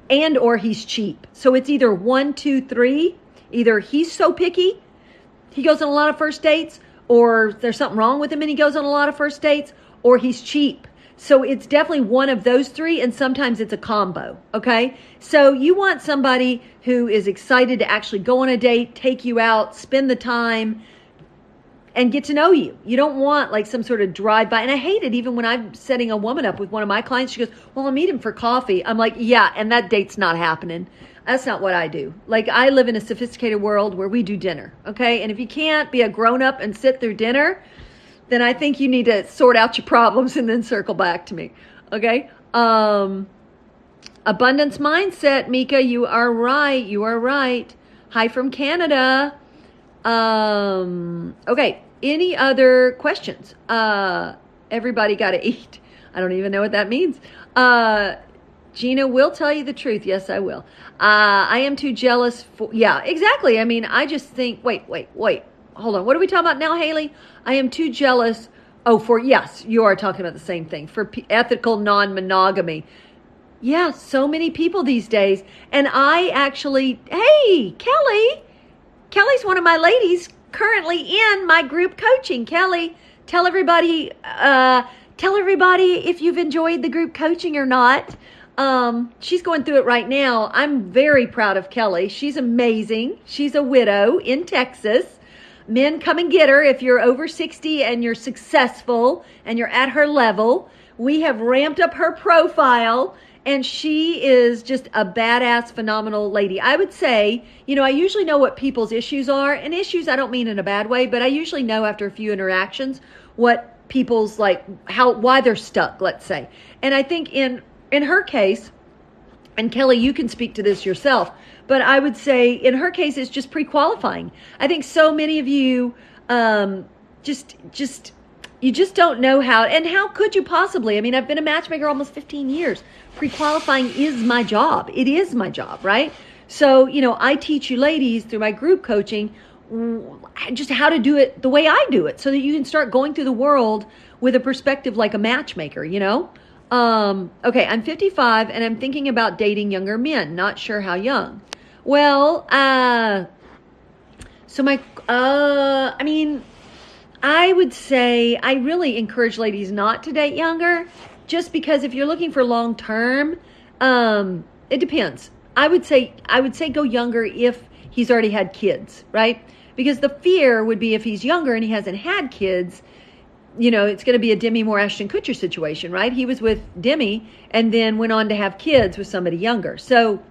and or he's cheap so it's either one two three either he's so picky he goes on a lot of first dates or there's something wrong with him and he goes on a lot of first dates or he's cheap so it's definitely one of those three, and sometimes it's a combo. Okay. So you want somebody who is excited to actually go on a date, take you out, spend the time, and get to know you. You don't want like some sort of drive by. And I hate it even when I'm setting a woman up with one of my clients. She goes, Well, I'll meet him for coffee. I'm like, Yeah, and that date's not happening. That's not what I do. Like, I live in a sophisticated world where we do dinner. Okay. And if you can't be a grown up and sit through dinner, then I think you need to sort out your problems and then circle back to me. Okay? Um, abundance mindset, Mika, you are right. You are right. Hi from Canada. Um, okay, any other questions? Uh, everybody got to eat. I don't even know what that means. Uh, Gina will tell you the truth. Yes, I will. Uh, I am too jealous for, yeah, exactly. I mean, I just think, wait, wait, wait hold on. What are we talking about now, Haley? I am too jealous. Oh, for yes, you are talking about the same thing for p- ethical non monogamy. Yeah, so many people these days. And I actually, hey, Kelly, Kelly's one of my ladies currently in my group coaching. Kelly, tell everybody, uh, tell everybody if you've enjoyed the group coaching or not. Um, she's going through it right now. I'm very proud of Kelly. She's amazing. She's a widow in Texas men come and get her if you're over 60 and you're successful and you're at her level. We have ramped up her profile and she is just a badass, phenomenal lady. I would say, you know, I usually know what people's issues are, and issues I don't mean in a bad way, but I usually know after a few interactions what people's like how why they're stuck, let's say. And I think in in her case, and Kelly, you can speak to this yourself. But I would say in her case, it's just pre-qualifying. I think so many of you um, just just you just don't know how and how could you possibly i mean i've been a matchmaker almost 15 years pre-qualifying is my job it is my job right so you know i teach you ladies through my group coaching just how to do it the way i do it so that you can start going through the world with a perspective like a matchmaker you know um, okay i'm 55 and i'm thinking about dating younger men not sure how young well, uh, so my, uh, I mean, I would say I really encourage ladies not to date younger, just because if you're looking for long term, um, it depends. I would say I would say go younger if he's already had kids, right? Because the fear would be if he's younger and he hasn't had kids, you know, it's going to be a Demi Moore Ashton Kutcher situation, right? He was with Demi and then went on to have kids with somebody younger. So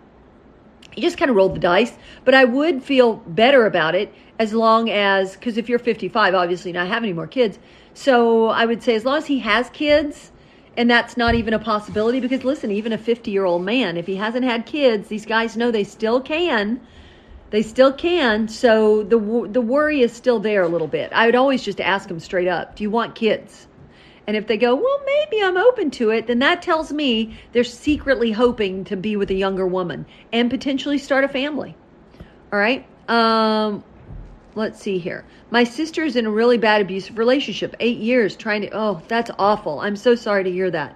he just kind of rolled the dice. But I would feel better about it as long as, because if you're 55, obviously not have any more kids. So I would say as long as he has kids, and that's not even a possibility, because listen, even a 50 year old man, if he hasn't had kids, these guys know they still can. They still can. So the the worry is still there a little bit. I would always just ask them straight up, "Do you want kids?" And if they go, well, maybe I'm open to it, then that tells me they're secretly hoping to be with a younger woman and potentially start a family. All right. Um, let's see here. My sister is in a really bad abusive relationship, eight years trying to, oh, that's awful. I'm so sorry to hear that.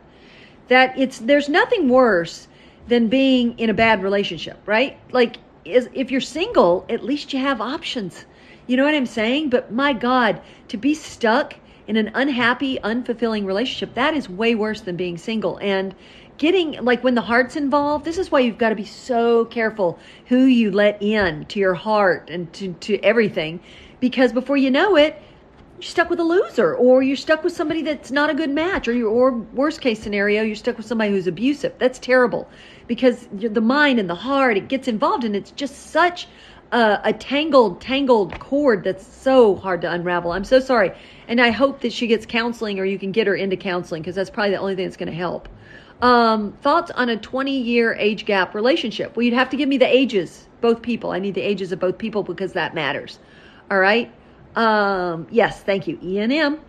That it's, there's nothing worse than being in a bad relationship, right? Like, is, if you're single, at least you have options. You know what I'm saying? But my God, to be stuck in an unhappy, unfulfilling relationship, that is way worse than being single. And getting, like, when the heart's involved, this is why you've got to be so careful who you let in to your heart and to, to everything. Because before you know it, you're stuck with a loser or you're stuck with somebody that's not a good match or you or worst case scenario you're stuck with somebody who's abusive that's terrible because the mind and the heart it gets involved and it's just such a, a tangled tangled cord that's so hard to unravel i'm so sorry and I hope that she gets counseling or you can get her into counseling because that's probably the only thing that's going to help. Um, thoughts on a 20 year age gap relationship? Well, you'd have to give me the ages, both people. I need the ages of both people because that matters. All right. Um, yes, thank you. E and M.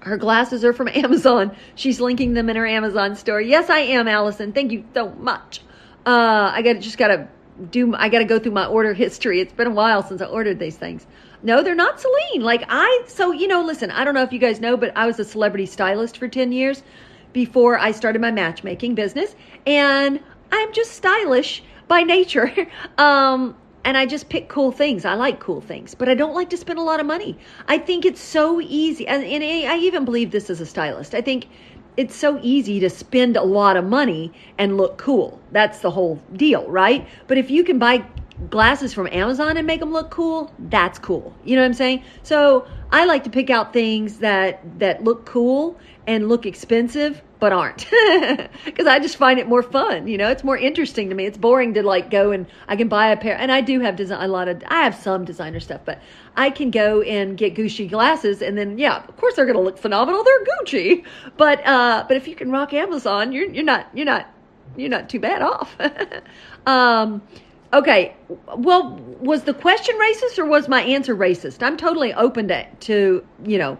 Her glasses are from Amazon. She's linking them in her Amazon store. Yes, I am, Allison. Thank you so much. Uh, I got to just got to do. I got to go through my order history. It's been a while since I ordered these things. No, they're not Celine. Like I, so you know, listen. I don't know if you guys know, but I was a celebrity stylist for ten years before I started my matchmaking business, and I'm just stylish by nature. um, and I just pick cool things. I like cool things, but I don't like to spend a lot of money. I think it's so easy, and, and I even believe this as a stylist. I think it's so easy to spend a lot of money and look cool. That's the whole deal, right? But if you can buy glasses from Amazon and make them look cool, that's cool. You know what I'm saying? So I like to pick out things that that look cool and look expensive but aren't because I just find it more fun. You know, it's more interesting to me. It's boring to like go and I can buy a pair, and I do have design a lot of. I have some designer stuff, but I can go and get Gucci glasses, and then yeah, of course they're to look phenomenal. They're Gucci, but uh, but if you can rock Amazon, you're you're not you're not you're not too bad off. um, okay, well, was the question racist or was my answer racist? I'm totally open to to you know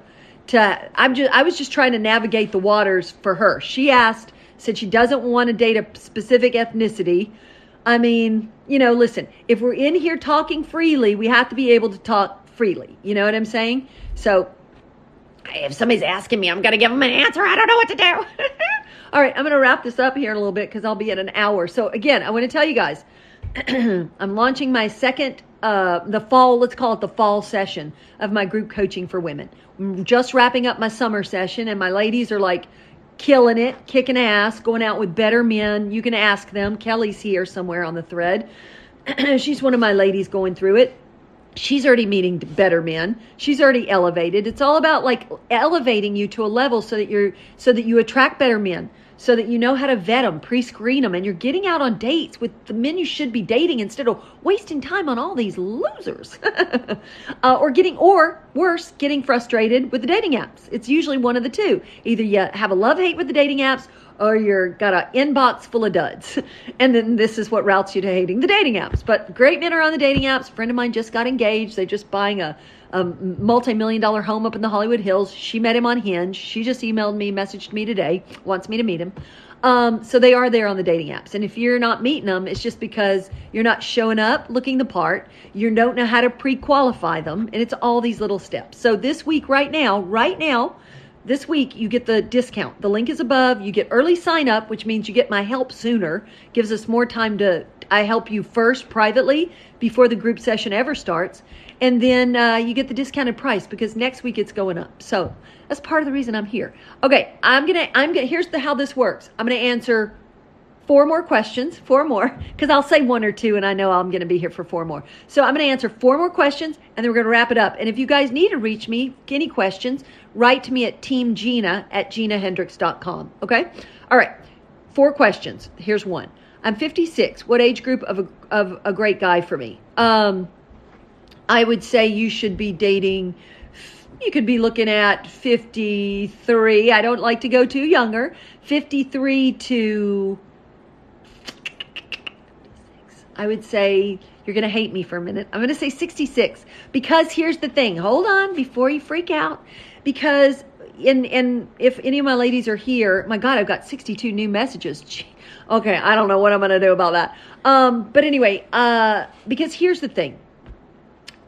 to I'm just I was just trying to navigate the waters for her. She asked, said she doesn't want to date a specific ethnicity. I mean, you know, listen, if we're in here talking freely, we have to be able to talk freely. You know what I'm saying? So if somebody's asking me, I'm going to give them an answer. I don't know what to do. All right, I'm going to wrap this up here in a little bit because I'll be at an hour. So again, I want to tell you guys, I'm launching my second, uh, the fall, let's call it the fall session of my group coaching for women just wrapping up my summer session, and my ladies are like killing it, kicking ass, going out with better men. You can ask them. Kelly's here somewhere on the thread. She's one of my ladies going through it. She's already meeting better men. She's already elevated. It's all about like elevating you to a level so that you're so that you attract better men so that you know how to vet them, pre screen them, and you're getting out on dates with the men you should be dating instead of wasting time on all these losers. uh, or getting, or worse, getting frustrated with the dating apps. It's usually one of the two. Either you have a love hate with the dating apps or you're got an inbox full of duds. And then this is what routes you to hating the dating apps. But great men are on the dating apps. A friend of mine just got engaged. They're just buying a a multi-million dollar home up in the Hollywood Hills. She met him on Hinge. She just emailed me, messaged me today, wants me to meet him. Um, so they are there on the dating apps. And if you're not meeting them, it's just because you're not showing up looking the part. You don't know how to pre-qualify them. And it's all these little steps. So this week, right now, right now, this week you get the discount. The link is above. You get early sign up, which means you get my help sooner. Gives us more time to I help you first privately before the group session ever starts and then uh, you get the discounted price because next week it's going up. So that's part of the reason I'm here. Okay, I'm gonna I'm gonna here's the how this works. I'm gonna answer four more questions, four more, because I'll say one or two and I know I'm going to be here for four more. So I'm going to answer four more questions and then we're going to wrap it up. And if you guys need to reach me, any questions, write to me at teamgina at ginahendrix.com. Okay? All right. Four questions. Here's one. I'm 56. What age group of a, of a great guy for me? Um, I would say you should be dating you could be looking at 53. I don't like to go too younger. 53 to I would say you're going to hate me for a minute. I'm going to say 66 because here's the thing. Hold on before you freak out because and and if any of my ladies are here, my god, I've got 62 new messages. Gee, okay, I don't know what I'm going to do about that. Um but anyway, uh because here's the thing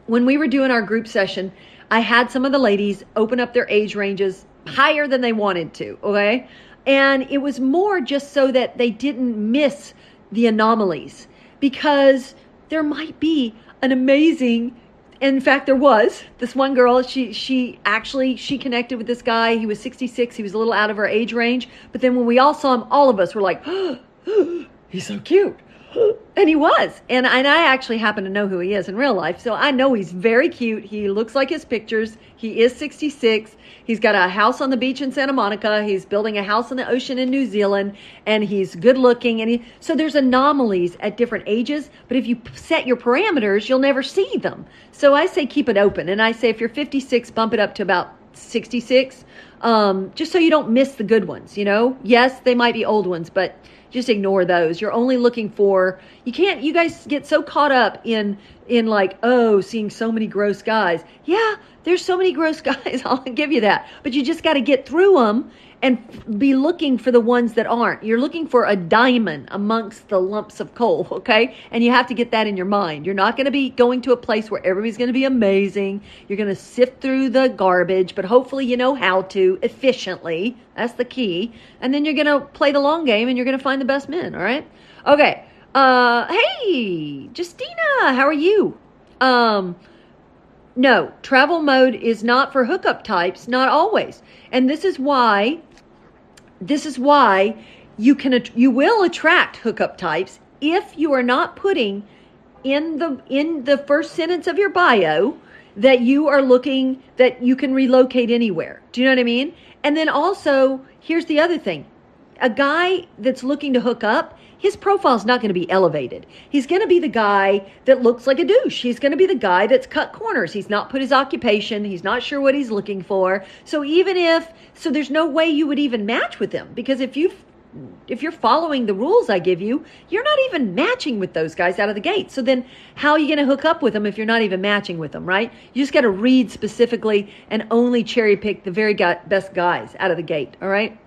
when we were doing our group session, I had some of the ladies open up their age ranges higher than they wanted to, okay? And it was more just so that they didn't miss the anomalies because there might be an amazing in fact there was this one girl she she actually she connected with this guy. He was 66 he was a little out of her age range. But then when we all saw him all of us were like oh, he's so cute and he was. And, and I actually happen to know who he is in real life. So I know he's very cute. He looks like his pictures. He is 66. He's got a house on the beach in Santa Monica. He's building a house in the ocean in New Zealand. And he's good looking. And he, so there's anomalies at different ages. But if you set your parameters, you'll never see them. So I say keep it open. And I say if you're 56, bump it up to about 66. Um, just so you don't miss the good ones, you know? Yes, they might be old ones, but just ignore those. You're only looking for you can't you guys get so caught up in in like, oh, seeing so many gross guys. Yeah, there's so many gross guys. I'll give you that. But you just got to get through them and be looking for the ones that aren't. You're looking for a diamond amongst the lumps of coal, okay? And you have to get that in your mind. You're not going to be going to a place where everybody's going to be amazing. You're going to sift through the garbage, but hopefully you know how to efficiently. That's the key. And then you're going to play the long game and you're going to find the best men, all right? Okay. Uh hey, Justina, how are you? Um no, travel mode is not for hookup types, not always. And this is why this is why you can you will attract hookup types if you are not putting in the in the first sentence of your bio that you are looking that you can relocate anywhere. Do you know what I mean? And then also, here's the other thing. A guy that's looking to hook up, his profile's not going to be elevated. He's going to be the guy that looks like a douche. He's going to be the guy that's cut corners. He's not put his occupation. He's not sure what he's looking for. So even if, so there's no way you would even match with him because if you if you're following the rules I give you, you're not even matching with those guys out of the gate. So then how are you going to hook up with them if you're not even matching with them, right? You just got to read specifically and only cherry pick the very best guys out of the gate, all right?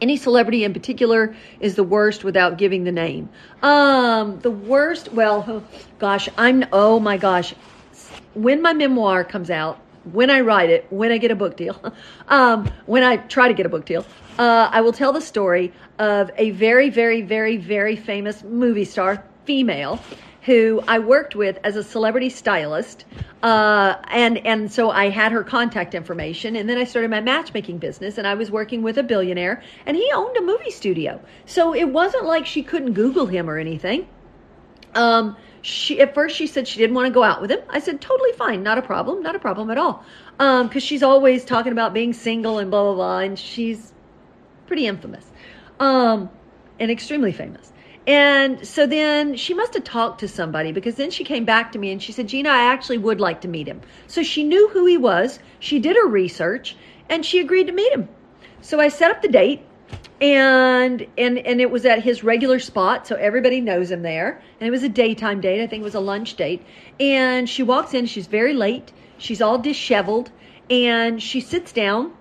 Any celebrity in particular is the worst without giving the name. Um, the worst, well, gosh, I'm, oh my gosh. When my memoir comes out, when I write it, when I get a book deal, um, when I try to get a book deal, uh, I will tell the story of a very, very, very, very famous movie star, female, who I worked with as a celebrity stylist. Uh, and, and so I had her contact information. And then I started my matchmaking business and I was working with a billionaire and he owned a movie studio. So it wasn't like she couldn't Google him or anything. Um, she at first she said she didn't want to go out with him. I said totally fine, not a problem, not a problem at all. Um, because she's always talking about being single and blah blah blah, and she's pretty infamous, um, and extremely famous. And so then she must have talked to somebody because then she came back to me and she said, Gina, I actually would like to meet him. So she knew who he was. She did her research and she agreed to meet him. So I set up the date and and and it was at his regular spot so everybody knows him there and it was a daytime date i think it was a lunch date and she walks in she's very late she's all disheveled and she sits down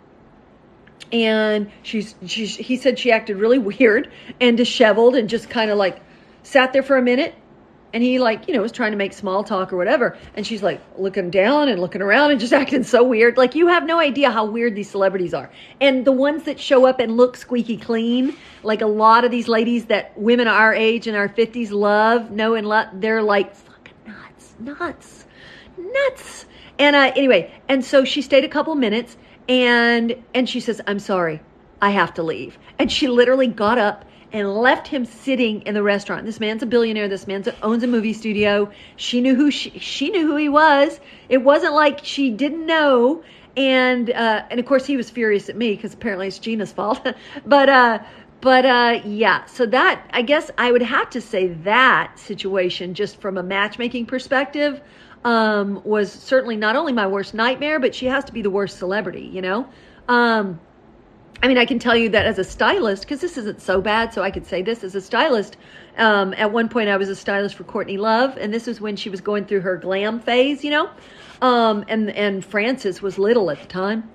and she's she's he said she acted really weird and disheveled and just kind of like sat there for a minute. And he like you know was trying to make small talk or whatever. And she's like looking down and looking around and just acting so weird. Like you have no idea how weird these celebrities are. And the ones that show up and look squeaky clean like a lot of these ladies that women our age in our 50s love know and love they're like fucking nuts nuts nuts. And uh, anyway and so she stayed a couple minutes and and she says i'm sorry. I have to leave. And she literally got up and left him sitting in the restaurant. This man's a billionaire. This man owns a movie studio. She knew who she, she knew who he was. It wasn't like she didn't know. And uh, and of course he was furious at me because apparently it's gina's fault. But uh but uh yeah. So that i guess i would have to say that situation just from a matchmaking perspective um, was certainly not only my worst nightmare, but she has to be the worst celebrity, you know? Um, I mean, I can tell you that as a stylist, because this isn't so bad, so I could say this as a stylist. Um, at one point, I was a stylist for Courtney Love, and this was when she was going through her glam phase, you know. Um, and and Frances was little at the time,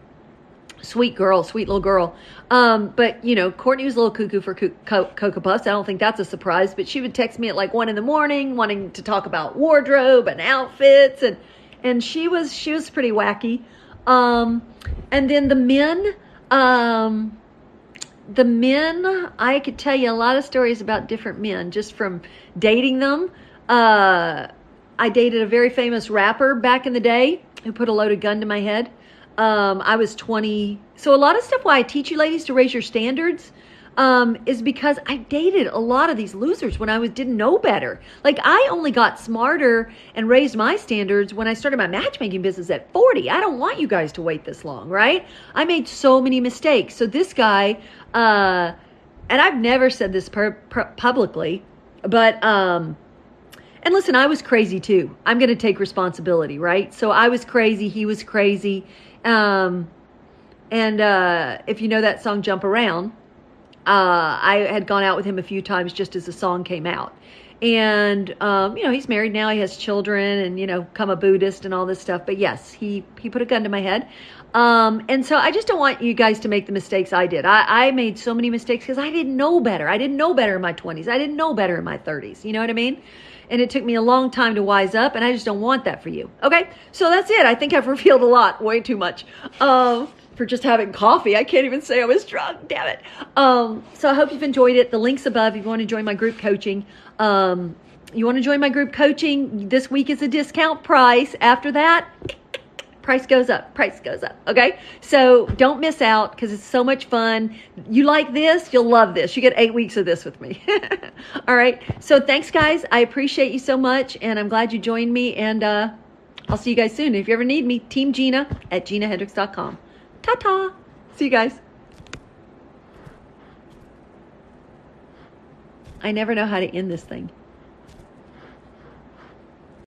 sweet girl, sweet little girl. Um, but you know, Courtney was a little cuckoo for co- Cocoa Puffs. I don't think that's a surprise. But she would text me at like one in the morning, wanting to talk about wardrobe and outfits, and and she was she was pretty wacky. Um, and then the men, um, the men, I could tell you a lot of stories about different men just from dating them. Uh, I dated a very famous rapper back in the day who put a loaded gun to my head. Um, I was 20. So a lot of stuff why I teach you ladies to raise your standards um, is because I dated a lot of these losers when I was didn't know better. Like I only got smarter and raised my standards when I started my matchmaking business at 40. I don't want you guys to wait this long, right? I made so many mistakes. So this guy, uh, and I've never said this per, per, publicly, but um, and listen, I was crazy too. I'm going to take responsibility, right? So I was crazy. He was crazy. Um, and uh, if you know that song, Jump Around, uh, I had gone out with him a few times just as the song came out. And um, you know, he's married now. He has children, and you know, come a Buddhist and all this stuff. But yes, he he put a gun to my head. Um, and so I just don't want you guys to make the mistakes I did. I, I made so many mistakes because I didn't know better. I didn't know better in my 20s. I didn't know better in my 30s. You know what I mean? And it took me a long time to wise up, and I just don't want that for you. Okay? So that's it. I think I've revealed a lot, way too much. Um, for just having coffee. I can't even say I was drunk. Damn it. Um, so I hope you've enjoyed it. The link's above if you want to join my group coaching. Um, you want to join my group coaching? This week is a discount price. After that, price goes up. Price goes up. Okay. So don't miss out because it's so much fun. You like this, you'll love this. You get eight weeks of this with me. All right. So thanks, guys. I appreciate you so much, and I'm glad you joined me. And uh, I'll see you guys soon. If you ever need me, Team Gina at ginahendrix.com. Ta ta. See you guys. I never know how to end this thing.